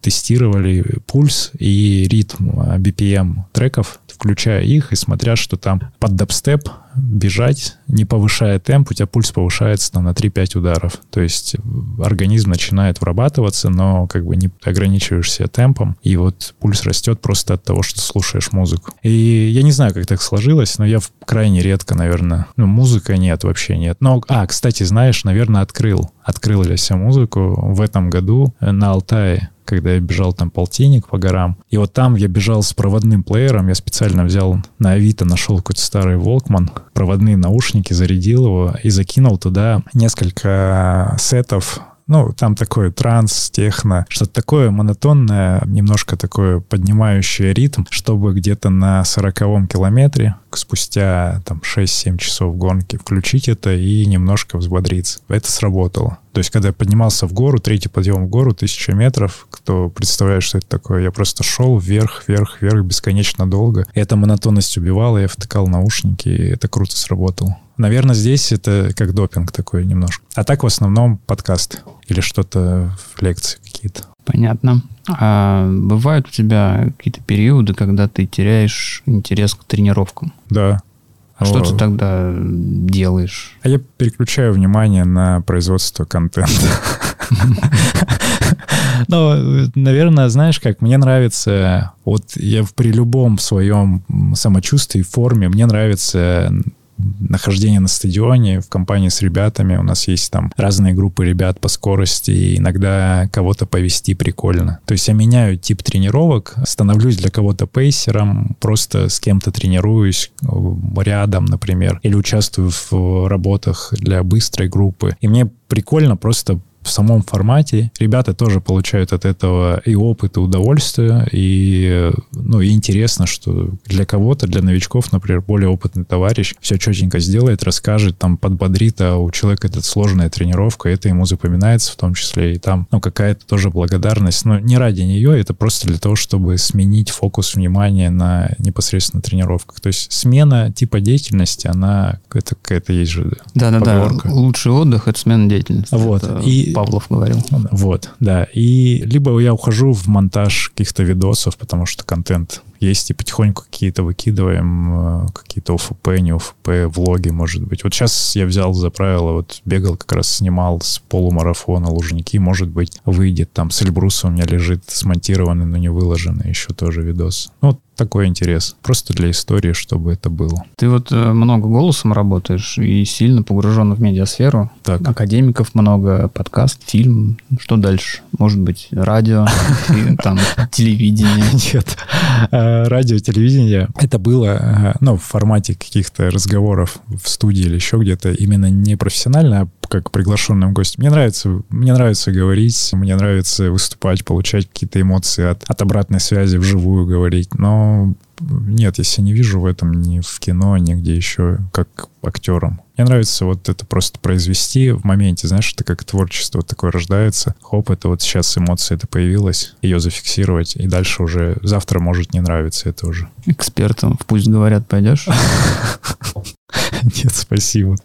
Speaker 5: тестировали пульс и ритм BPM треков, включая их и смотря, что там под дабстеп бежать, не повышая темп, у тебя пульс повышается там, на 3-5 ударов. То есть организм начинает вырабатываться, но как бы не ограничиваешься темпом, и вот пульс растет просто от того, что слушаешь музыку. И я не знаю, как так сложилось, но я крайне редко, наверное, ну, музыка нет, вообще нет. Но, а, кстати, знаешь, наверное, открыл, открыл я себе музыку в этом году на Алтае когда я бежал там полтинник по горам. И вот там я бежал с проводным плеером, я специально взял на Авито, нашел какой-то старый Волкман, проводные наушники, зарядил его и закинул туда несколько сетов ну, там такой транс, техно, что-то такое монотонное, немножко такое поднимающее ритм, чтобы где-то на сороковом километре спустя там 6-7 часов гонки включить это и немножко взбодриться. Это сработало. То есть, когда я поднимался в гору, третий подъем в гору, тысяча метров, кто представляет, что это такое, я просто шел вверх, вверх, вверх бесконечно долго. И эта монотонность убивала, я втыкал наушники, и это круто сработало. Наверное, здесь это как допинг такой немножко. А так в основном подкасты или что-то в лекции какие-то.
Speaker 4: Понятно. А бывают у тебя какие-то периоды, когда ты теряешь интерес к тренировкам?
Speaker 5: Да.
Speaker 4: А что ты тогда делаешь?
Speaker 5: А я переключаю внимание на производство контента. Ну, наверное, знаешь как, мне нравится, вот я при любом своем самочувствии, форме, мне нравится нахождение на стадионе в компании с ребятами. У нас есть там разные группы ребят по скорости, и иногда кого-то повести прикольно. То есть я меняю тип тренировок, становлюсь для кого-то пейсером, просто с кем-то тренируюсь э, рядом, например, или участвую в работах для быстрой группы. И мне прикольно просто в самом формате. Ребята тоже получают от этого и опыт, и удовольствие, и, ну, и интересно, что для кого-то, для новичков, например, более опытный товарищ все четенько сделает, расскажет, там, подбодрит, а у человека это сложная тренировка, это ему запоминается в том числе, и там, ну, какая-то тоже благодарность, но не ради нее, это просто для того, чтобы сменить фокус внимания на непосредственно тренировках. То есть смена типа деятельности, она, это какая-то есть же
Speaker 4: Да-да-да,
Speaker 5: поговорка.
Speaker 4: лучший отдых – это смена деятельности.
Speaker 5: Вот,
Speaker 4: Это
Speaker 5: и-
Speaker 4: Павлов говорил.
Speaker 5: Вот, да. И либо я ухожу в монтаж каких-то видосов, потому что контент есть, и потихоньку какие-то выкидываем, э, какие-то ОФП, не ОФП, влоги, может быть. Вот сейчас я взял за правило, вот бегал, как раз снимал с полумарафона Лужники, может быть, выйдет там с Эльбруса у меня лежит смонтированный, но не выложенный еще тоже видос. Ну, вот такой интерес. Просто для истории, чтобы это было.
Speaker 4: Ты вот э, много голосом работаешь и сильно погружен в медиасферу.
Speaker 5: Так.
Speaker 4: Академиков много, подкаст, фильм. Что дальше? Может быть, радио, там телевидение.
Speaker 5: Нет. Радио, телевидение. Это было, э, ну, в формате каких-то разговоров в студии или еще где-то, именно не профессионально, а как приглашенным гостем. Мне нравится, мне нравится говорить, мне нравится выступать, получать какие-то эмоции от, от обратной связи, вживую говорить. Но нет, я себя не вижу в этом ни в кино, нигде еще, как актером. Мне нравится вот это просто произвести в моменте, знаешь, это как творчество вот такое рождается. Хоп, это вот сейчас эмоция это появилась, ее зафиксировать, и дальше уже завтра может не нравиться это уже.
Speaker 4: Экспертом в «Пусть говорят» пойдешь?
Speaker 5: Нет, спасибо.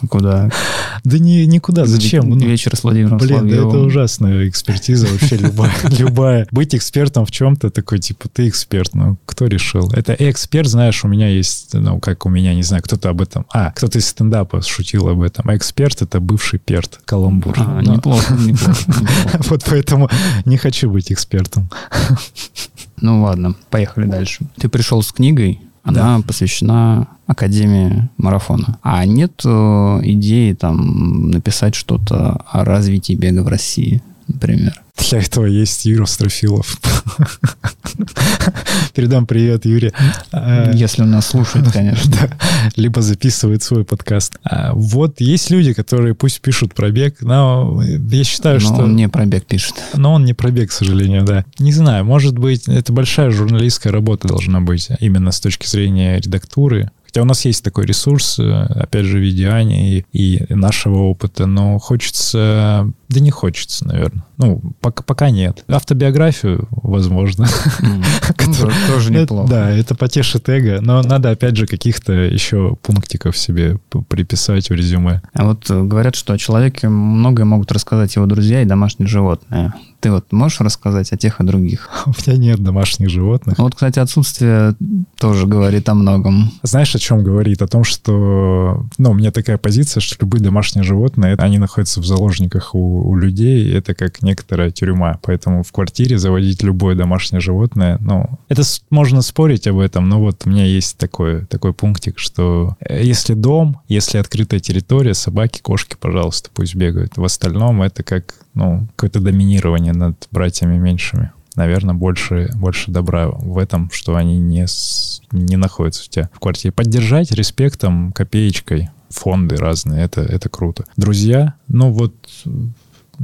Speaker 4: Ну, Куда?
Speaker 5: Да не, никуда, зачем? Ну,
Speaker 4: Вечер с Владимиром
Speaker 5: Блин, да это ужасная экспертиза вообще любая, любая. Быть экспертом в чем-то такой, типа, ты эксперт, ну, кто решил? Это эксперт, знаешь, у меня есть, ну, как у меня, не знаю, кто-то об этом, а, кто-то из стендапа шутил об этом. А эксперт — это бывший перт, каламбур.
Speaker 4: А,
Speaker 5: Ну,
Speaker 4: неплохо, неплохо, неплохо.
Speaker 5: Вот поэтому не хочу быть экспертом.
Speaker 4: Ну ладно, поехали дальше. Ты пришел с книгой, она посвящена Академии марафона. А нет э, идеи там написать что-то о развитии бега в России, например?
Speaker 5: Для этого есть Юра Строфилов. Передам привет, Юре. А,
Speaker 4: Если он нас слушает, конечно.
Speaker 5: Да, либо записывает свой подкаст. А вот есть люди, которые пусть пишут пробег, но я считаю,
Speaker 4: Но
Speaker 5: что...
Speaker 4: он не про бег пишет.
Speaker 5: Но он не пробег, к сожалению, да. Не знаю, может быть, это большая журналистская работа должна быть, именно с точки зрения редактуры. Хотя у нас есть такой ресурс, э, опять же, в виде Ани и, и нашего опыта, но хочется... Да не хочется, наверное. Ну, пока, пока нет. Автобиографию, возможно.
Speaker 4: Ну, тоже- неплохо.
Speaker 5: Да, это потешит эго, но надо, опять же, каких-то еще пунктиков себе приписать в резюме.
Speaker 4: А вот э, говорят, что о человеке многое могут рассказать его друзья и домашние животные. Ты вот можешь рассказать о тех и других?
Speaker 5: У меня нет домашних животных.
Speaker 4: Вот, кстати, отсутствие тоже говорит о многом.
Speaker 5: Знаешь, о чем говорит? О том, что, ну, у меня такая позиция, что любые домашние животные, они находятся в заложниках у, у людей, это как некоторая тюрьма. Поэтому в квартире заводить любое домашнее животное, ну, это можно спорить об этом, но вот у меня есть такой, такой пунктик, что э, если дом, если открытая территория, собаки, кошки, пожалуйста, пусть бегают. В остальном это как, ну, какое-то доминирование над братьями меньшими наверное, больше, больше добра в этом, что они не, с- не находятся у тебя в квартире. Поддержать респектом, копеечкой, фонды разные, это, это круто. Друзья, ну вот,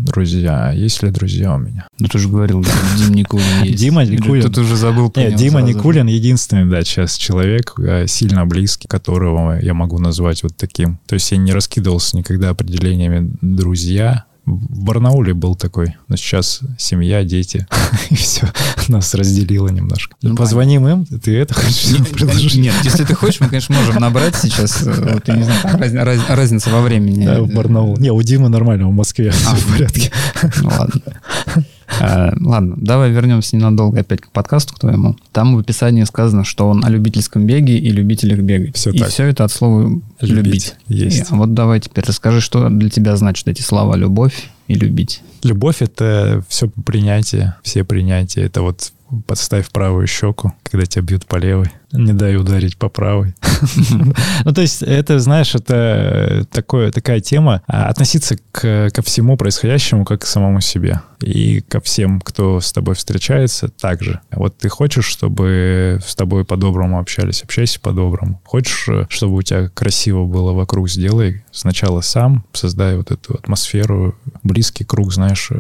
Speaker 5: друзья, есть ли друзья у меня?
Speaker 4: Ну, ты же говорил, да, Дим Никулин есть.
Speaker 5: Дима Никулин.
Speaker 4: Тут уже забыл про
Speaker 5: Нет, Дима. Никулин единственный, да, сейчас человек э, сильно близкий, которого я могу назвать вот таким. То есть я не раскидывался никогда определениями друзья. В Барнауле был такой, но сейчас семья, дети, и все, нас разделило немножко.
Speaker 4: Ну,
Speaker 5: Позвоним им, ты это хочешь
Speaker 4: Нет,
Speaker 5: предложить?
Speaker 4: Нет, если ты хочешь, мы, конечно, можем набрать сейчас. э, Вот, я не знаю, раз- раз- разница во времени.
Speaker 5: Да, в Барнаул. Не, у Димы нормально, в Москве все в порядке.
Speaker 4: Ну, ладно. Э, Ладно, давай вернемся ненадолго опять к подкасту к твоему. Там в описании сказано, что он о любительском беге и любителях бегать.
Speaker 5: Всё
Speaker 4: и
Speaker 5: так.
Speaker 4: все это от слова
Speaker 5: Любить.
Speaker 4: любить.
Speaker 5: Есть.
Speaker 4: И, а вот давай теперь расскажи, что для тебя значит эти слова любовь и любить.
Speaker 5: Любовь — это все принятие, все принятия. Это вот подставь правую щеку, когда тебя бьют по левой. Не дай ударить по правой. Ну, то есть, это, знаешь, это такое, такая тема. а, Относиться к, ко всему происходящему, как к самому себе. И ко всем, кто с тобой встречается, также. Вот ты хочешь, чтобы с тобой по-доброму общались, общайся по-доброму. Хочешь, чтобы у тебя красиво было вокруг, сделай сначала сам, создай вот эту атмосферу, близкий круг, знаешь,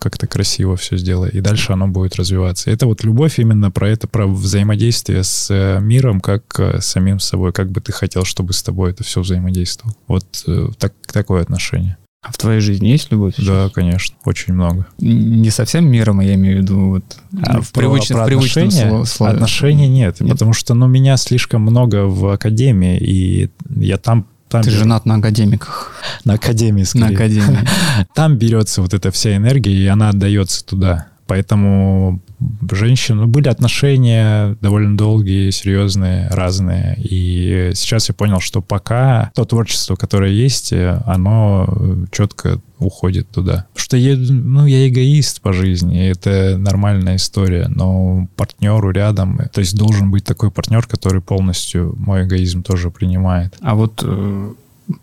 Speaker 5: как-то красиво все сделай, и дальше оно будет развиваться. Это вот любовь именно про это, про взаимодействие с э, миром, как э, с самим собой, как бы ты хотел, чтобы с тобой это все взаимодействовало. Вот э, так, такое отношение.
Speaker 4: А в твоей жизни есть любовь? сейчас?
Speaker 5: Да, конечно, очень много.
Speaker 4: Не совсем миром, я имею в виду вот, а в,
Speaker 5: Про-
Speaker 4: привычном,
Speaker 5: про
Speaker 4: в привычном
Speaker 5: отношения?
Speaker 4: сло- слове.
Speaker 5: Отношений нет,
Speaker 4: Нет?
Speaker 5: потому что, ну, меня слишком много в академии, и я там... там
Speaker 4: Ты женат на академиках.
Speaker 5: на академии,
Speaker 4: На
Speaker 5: скорее.
Speaker 4: академии.
Speaker 5: там берется вот эта вся энергия, и она отдается туда. Поэтому женщин, ну, были отношения довольно долгие, серьезные, разные. И сейчас я понял, что пока то творчество, которое есть, э, оно четко уходит туда. Потому что я, ну, я эгоист по жизни, это нормальная история, но партнеру рядом, то есть должен быть такой партнер, который полностью мой эгоизм тоже принимает.
Speaker 4: А вот э,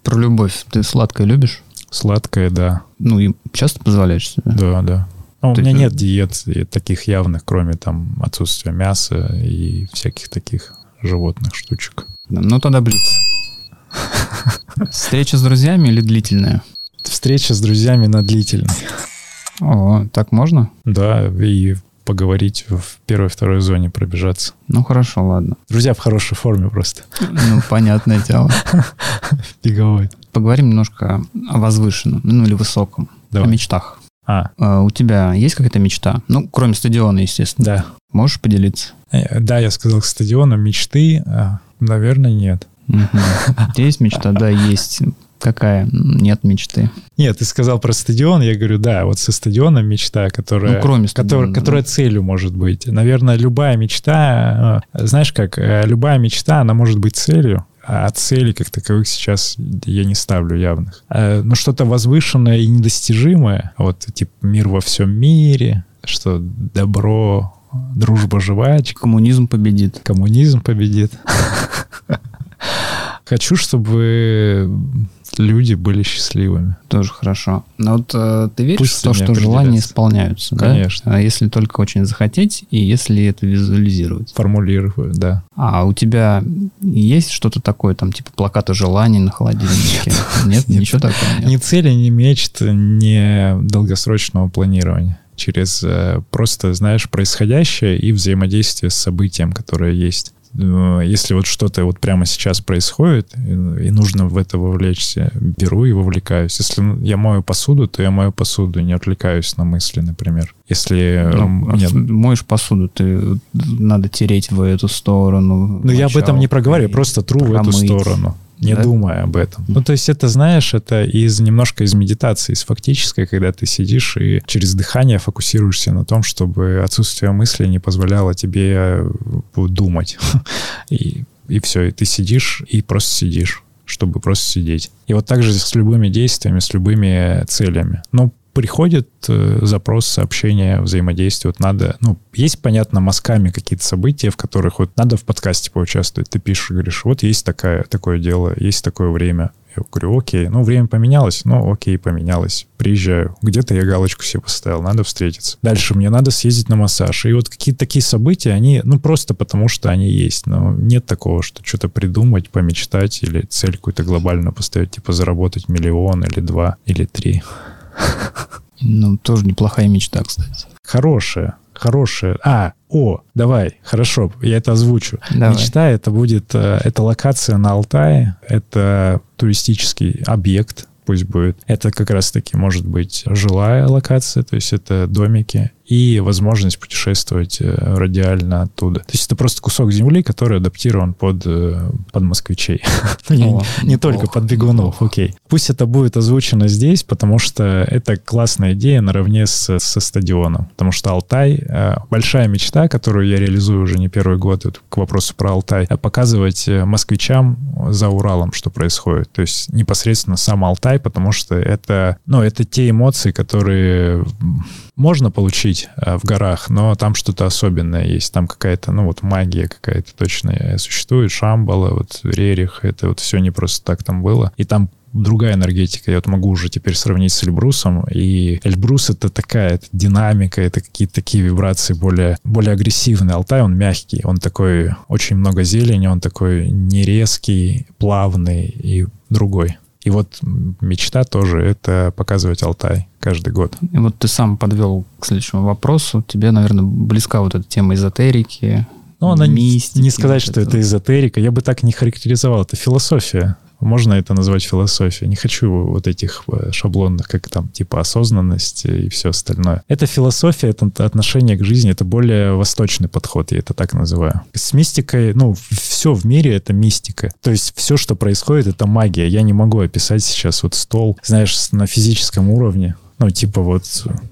Speaker 4: про любовь. Ты сладкое любишь?
Speaker 5: Сладкое, да,
Speaker 4: Ну, и часто позволяешь себе?
Speaker 5: Да, да. Ну, у меня
Speaker 4: есть,
Speaker 5: нет диет таких явных, кроме там отсутствия мяса и всяких таких животных штучек.
Speaker 4: Ну, тогда блиц. Встреча с друзьями или длительная?
Speaker 5: Встреча с друзьями на длительной.
Speaker 4: О, так можно?
Speaker 5: Да, и поговорить в первой-второй зоне, пробежаться.
Speaker 4: Ну, хорошо, ладно.
Speaker 5: Друзья в хорошей форме просто.
Speaker 4: Ну, понятное дело.
Speaker 5: Беговой.
Speaker 4: Поговорим немножко о возвышенном, ну, или высоком.
Speaker 5: Давай.
Speaker 4: О мечтах.
Speaker 5: А,
Speaker 4: А у тебя есть какая-то мечта? Ну, кроме стадиона, естественно.
Speaker 5: да.
Speaker 4: Можешь поделиться?
Speaker 5: Э, Да, я сказал к стадиону мечты. а, Наверное, нет.
Speaker 4: Есть мечта? Да, есть. Какая? Нет мечты.
Speaker 5: Нет, ты сказал про стадион, я говорю, да, вот со стадионом мечта, которая...
Speaker 4: Ну, кроме
Speaker 5: которая,
Speaker 4: стадиона, да.
Speaker 5: которая целью может быть. Наверное, любая мечта, э, знаешь как, э, любая мечта, она может быть целью, а целей как таковых сейчас я не ставлю явных. Э, Но что-то возвышенное и недостижимое, вот типа мир во всем мире, что добро, дружба жвачка,
Speaker 4: Коммунизм победит.
Speaker 5: коммунизм победит. Хочу, чтобы люди были счастливыми.
Speaker 4: Тоже хорошо. Но вот э, ты веришь
Speaker 5: Пусть
Speaker 4: в то, что желания исполняются? да?
Speaker 5: Конечно.
Speaker 4: А если только очень захотеть, и если это визуализировать.
Speaker 5: Формулирую, да.
Speaker 4: А у тебя есть что-то такое, там, типа плакаты желаний на холодильнике? Нет, ничего такого нет.
Speaker 5: Ни цели, ни мечт, ни долгосрочного планирования. Через э, просто, знаешь, происходящее и взаимодействие с событием, которое есть. Э, Если вот что-то вот прямо сейчас происходит, и и нужно в это вовлечься, беру и вовлекаюсь. Если я мою посуду, то я мою посуду, не отвлекаюсь на мысли, например. Если э,
Speaker 4: Ну,
Speaker 5: мне-
Speaker 4: моешь посуду, ты надо тереть в эту сторону.
Speaker 5: Ну, я об этом не проговариваю, я просто тру в эту
Speaker 4: промыть.
Speaker 5: сторону, не
Speaker 4: Да?
Speaker 5: думая об этом. Ну, то есть это, знаешь, это из немножко из медитации, из фактической, когда ты сидишь и через дыхание фокусируешься на том, чтобы отсутствие мысли не позволяло тебе э, думать. И, и все, и ты сидишь и просто сидишь чтобы просто сидеть. И вот так же с любыми действиями, с любыми целями. Ну, приходит э, запрос, сообщение, взаимодействие. Вот надо, ну, есть, понятно, мазками какие-то события, в которых вот надо в подкасте поучаствовать. Ты пишешь, говоришь, вот есть такая, такое дело, есть такое время. Я говорю, окей, ну, время поменялось, ну, окей, поменялось. Приезжаю, где-то я галочку себе поставил, надо встретиться. Дальше мне надо съездить на массаж. И вот какие-то такие события, они, ну, просто потому что они есть. Но нет такого, что что-то придумать, помечтать или цель какую-то глобальную поставить, типа заработать миллион или два или три.
Speaker 4: Ну, тоже неплохая мечта, кстати.
Speaker 5: Хорошая, хорошая. А, о, давай, хорошо, я это озвучу.
Speaker 4: Давай.
Speaker 5: Мечта это будет, э, это локация на Алтае, это туристический объект, пусть будет. Это как раз-таки может быть жилая локация, то есть это домики, и возможность путешествовать э, радиально оттуда. То есть это просто кусок земли, который адаптирован под, э, под москвичей. Не- только под бегунов, окей. Пусть это будет озвучено здесь, потому что это классная идея наравне с, со стадионом. Потому что Алтай э, — большая мечта, которую я реализую уже не первый год, к вопросу про Алтай, показывать москвичам за Уралом, что происходит. То есть непосредственно сам Алтай, потому что это, ну, это те эмоции, которые можно получить жить э, в горах, но там что-то особенное есть. Там какая-то, ну вот магия какая-то точно существует. Шамбала, вот Рерих, это вот все не просто так там было. И там другая энергетика. Я вот могу уже теперь сравнить с Эльбрусом. И Эльбрус — это такая это динамика, это какие-то такие вибрации более, более агрессивные. Алтай, он мягкий, он такой, очень много зелени, он такой нерезкий, плавный и другой. И вот мечта тоже — это показывать Алтай каждый год.
Speaker 4: И вот ты сам подвел к следующему вопросу. Тебе, наверное, близка вот эта тема эзотерики,
Speaker 5: ну, она
Speaker 4: мистики,
Speaker 5: не сказать,
Speaker 4: вот
Speaker 5: что это эзотерика. Я бы так не характеризовал. Это философия. Можно это назвать философией. Не хочу вот этих э, шаблонных, как там, типа осознанность и все остальное. Это философия, это отношение к жизни, это более восточный подход, я это так называю. С мистикой, ну, все в мире — это мистика. То есть все, что происходит, это магия. Я не могу описать сейчас вот стол, знаешь, на физическом уровне. Ну, типа вот,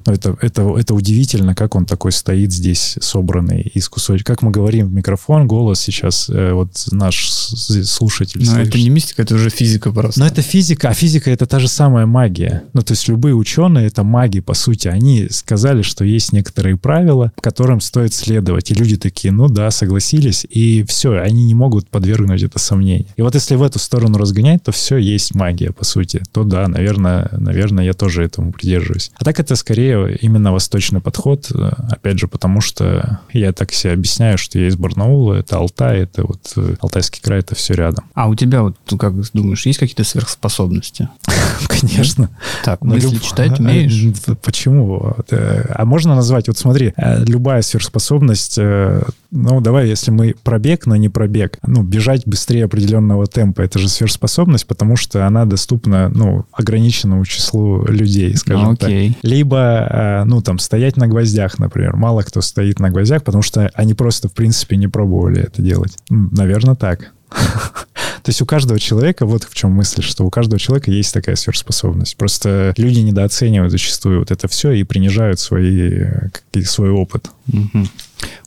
Speaker 5: это, это, это удивительно, как он такой стоит здесь, собранный из кусочек. Как мы говорим в микрофон, голос сейчас, э, вот наш слушатель
Speaker 4: Но это не мистика, это уже физика просто.
Speaker 5: Но это физика, а физика — это та же самая магия. Ну, то есть любые ученые — это маги, по сути. Они сказали, что есть некоторые правила, которым стоит следовать. И люди такие, ну да, согласились, и все, они не могут подвергнуть это сомнению. И вот если в эту сторону разгонять, то все есть магия, по сути. То да, наверное, наверное, я тоже этому придерживаюсь придерживаюсь. А так это скорее именно восточный подход, э, опять же, потому что я так себе объясняю, что я из Барнаула, это Алтай, это вот э, Алтайский край, это все рядом.
Speaker 4: А у тебя вот, ну, как думаешь, есть какие-то сверхспособности?
Speaker 5: Конечно.
Speaker 4: Так, мысли читать умеешь?
Speaker 5: Почему? Э, а можно назвать, вот смотри, любая сверхспособность, ну, давай, если мы пробег, но не пробег, ну, бежать быстрее определенного темпа, это же сверхспособность, потому что она доступна, ну, ограниченному числу людей, скажем так. Либо, э, ну, там, стоять на гвоздях, например. Мало кто стоит на гвоздях, потому что они просто, в принципе, не пробовали это делать. Наверное, так. То есть у каждого человека, вот в чем мысль, что у каждого человека есть такая сверхспособность. Просто люди недооценивают зачастую вот это все и принижают свои, свой опыт.
Speaker 4: Угу.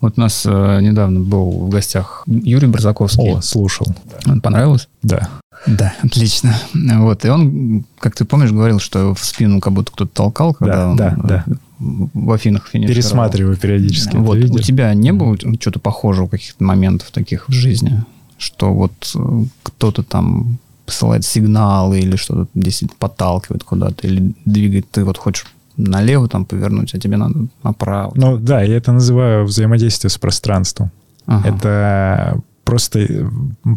Speaker 4: Вот у нас э, недавно был в гостях Юрий Барзаковский.
Speaker 5: О, слушал.
Speaker 4: Он понравилось?
Speaker 5: Да.
Speaker 4: Да, отлично. Вот, и он, как ты помнишь, говорил, что в спину как будто кто-то толкал, когда
Speaker 5: да,
Speaker 4: он
Speaker 5: да, да.
Speaker 4: в Афинах финишировал.
Speaker 5: Пересматриваю периодически.
Speaker 4: Вот, у тебя не было что-то похожего, каких-то моментов таких в жизни, что вот э, кто-то там посылает сигналы или что-то здесь подталкивает куда-то, или двигает, ты вот хочешь налево там повернуть, а тебе надо направо.
Speaker 5: Ну да, я это называю взаимодействие с пространством. Ага. Это просто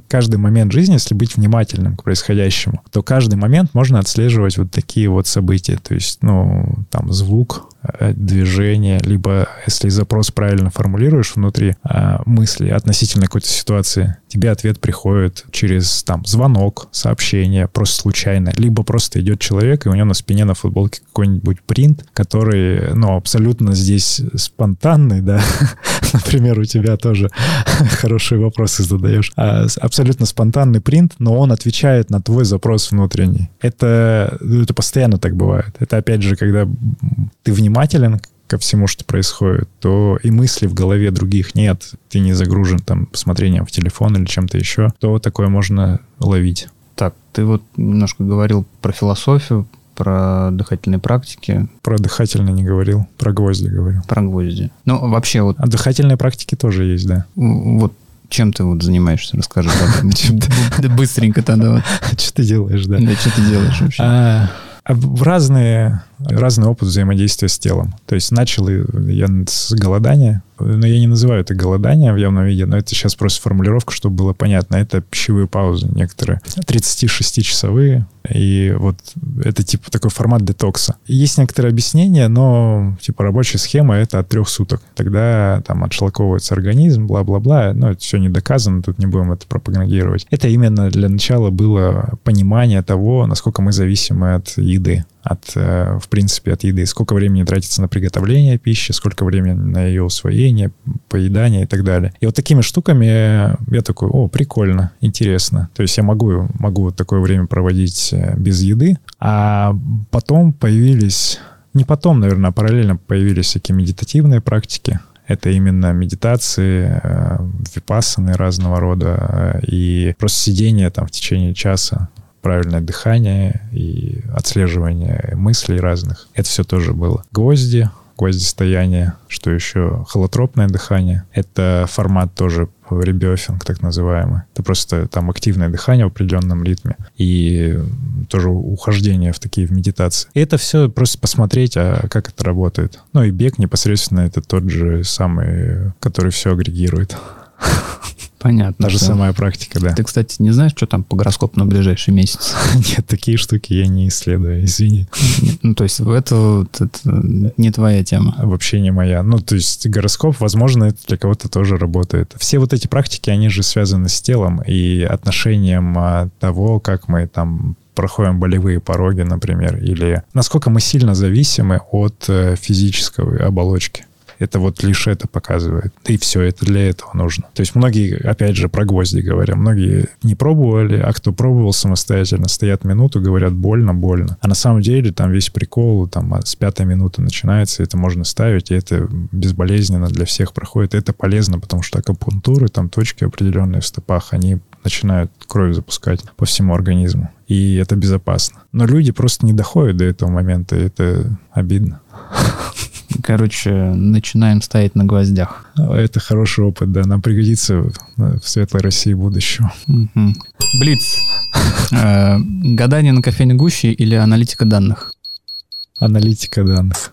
Speaker 5: каждый момент жизни, если быть внимательным к происходящему, то каждый момент можно отслеживать вот такие вот события. То есть, ну, там звук, Э, движение, либо если запрос правильно формулируешь внутри э, мысли относительно какой-то ситуации, тебе ответ приходит через там звонок, сообщение, просто случайно, либо просто идет человек, и у него на спине на футболке какой-нибудь принт, который, ну, абсолютно здесь спонтанный, да, например, у тебя тоже хорошие вопросы задаешь, а, абсолютно спонтанный принт, но он отвечает на твой запрос внутренний. Это, это постоянно так бывает. Это, опять же, когда ты внимательно внимателен ко всему, что происходит, то и мысли в голове других нет, ты не загружен там посмотрением в телефон или чем-то еще, то такое можно ловить.
Speaker 4: Так, ты вот немножко говорил про философию, про дыхательные практики.
Speaker 5: Про дыхательные не говорил, про гвозди говорил.
Speaker 4: Про гвозди. Ну, вообще вот...
Speaker 5: А дыхательные практики тоже есть, да.
Speaker 4: Вот чем ты вот занимаешься? Расскажи. Быстренько тогда.
Speaker 5: Что ты делаешь, да?
Speaker 4: Да, что ты делаешь вообще? А,
Speaker 5: разные, разный опыт взаимодействия с телом. То есть начал я с голодания, но я не называю это голодание в явном виде, но это сейчас просто формулировка, чтобы было понятно. Это пищевые паузы некоторые, 36-часовые, и вот это типа такой формат детокса. Есть некоторые объяснения, но типа рабочая схема это от трех суток. Тогда там отшлаковывается организм, бла-бла-бла. Но это все не доказано, тут не будем это пропагандировать. Это именно для начала было понимание того, насколько мы зависимы от еды от, э, в принципе, от еды. Сколько времени тратится на приготовление пищи, сколько времени на ее усвоение, поедание и так далее. И вот такими штуками я такой, о, прикольно, интересно. То есть я могу, могу вот такое время проводить э, без еды. А потом появились, не потом, наверное, а параллельно появились всякие медитативные практики. Это именно медитации, э, випассаны разного рода и просто сидение там в течение часа правильное дыхание и отслеживание мыслей разных. Это все тоже было. Гвозди, гвоздистояние, что еще холотропное дыхание. Это формат тоже ребёфинг, так называемый. Это просто там активное дыхание в определенном ритме и тоже ухождение в такие в медитации. И это все просто посмотреть, а как это работает. Ну и бег непосредственно это тот же самый, который все агрегирует.
Speaker 4: Понятно.
Speaker 5: Та же
Speaker 4: всё.
Speaker 5: самая практика, да.
Speaker 4: Ты, кстати, не знаешь, что там по гороскопу на ближайший месяц?
Speaker 5: Нет, такие штуки я не исследую, извини.
Speaker 4: Ну, то есть это, это не твоя тема.
Speaker 5: Вообще не моя. Ну, то есть гороскоп, возможно, это для кого-то тоже работает. Все вот эти практики, они же связаны с телом и отношением а, того, как мы там проходим болевые пороги, например, или насколько мы сильно зависимы от э, физической оболочки. Это вот лишь это показывает. И все, это для этого нужно. То есть многие, опять же, про гвозди говоря, многие не пробовали, а кто пробовал самостоятельно, стоят минуту, говорят, больно, больно. А на самом деле там весь прикол, там а, с пятой минуты начинается, это можно ставить, и это безболезненно для всех проходит. Это полезно, потому что акупунктуры, там точки определенные в стопах, они начинают кровь запускать по всему организму. И это безопасно. Но люди просто не доходят до этого момента, и это обидно.
Speaker 4: Короче, начинаем стоять на гвоздях.
Speaker 5: Это хороший опыт, да, нам пригодится в светлой России будущего.
Speaker 4: Блиц. Э, Гадание на кофейной гуще или аналитика данных?
Speaker 5: Аналитика данных.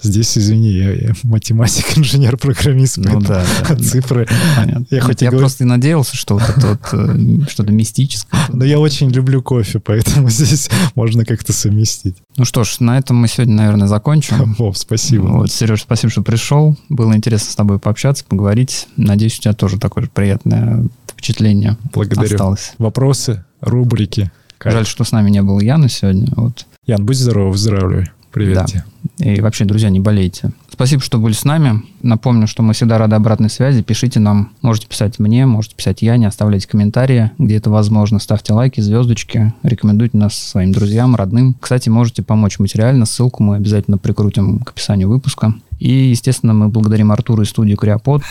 Speaker 5: Здесь, извини, я, я математик, инженер, программист,
Speaker 4: Ну да, да,
Speaker 5: цифры.
Speaker 4: Понятно.
Speaker 5: Я хоть
Speaker 4: я
Speaker 5: говорю-
Speaker 4: просто и надеялся, что вот это вот э, что-то мистическое.
Speaker 5: Но я очень люблю кофе, поэтому здесь можно как-то совместить.
Speaker 4: Ну что ж, на этом мы сегодня, наверное, закончим.
Speaker 5: Вов, спасибо.
Speaker 4: Вот, Сереж, спасибо, что пришел. Было интересно с тобой пообщаться, поговорить. Надеюсь, у тебя тоже такое же приятное впечатление
Speaker 5: Благодарю.
Speaker 4: осталось.
Speaker 5: Вопросы, рубрики. Кайф.
Speaker 4: Жаль, что с нами не было Яна сегодня. Вот.
Speaker 5: Ян, будь здоров, выздоравливай. Привет
Speaker 4: Да.
Speaker 5: тебе.
Speaker 4: И вообще, друзья, не болейте. Спасибо, что были с нами. Напомню, что мы всегда рады обратной связи. Пишите нам. Можете писать мне, можете писать Яне, оставляйте комментарии, где это возможно. Ставьте лайки, звездочки. Рекомендуйте нас своим друзьям, родным. Кстати, можете помочь материально. Ссылку мы обязательно прикрутим к описанию выпуска. И, естественно, мы благодарим Артура и студию Криопод,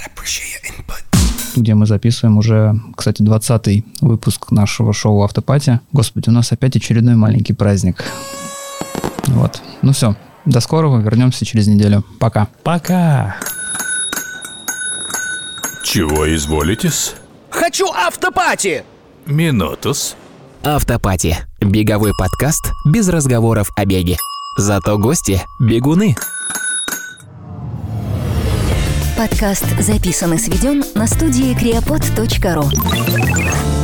Speaker 4: где мы записываем уже, кстати, 20-й выпуск нашего шоу «Автопати». Господи, у нас опять очередной маленький праздник. Вот. Ну все. До скорого. Вернемся через неделю. Пока.
Speaker 5: Пока!
Speaker 1: Чего изволитесь?
Speaker 2: Хочу автопати!
Speaker 1: Минутус.
Speaker 3: Автопати. Беговой подкаст без разговоров о беге. Зато гости – бегуны.
Speaker 6: Подкаст записан и сведен на студии creapod.ru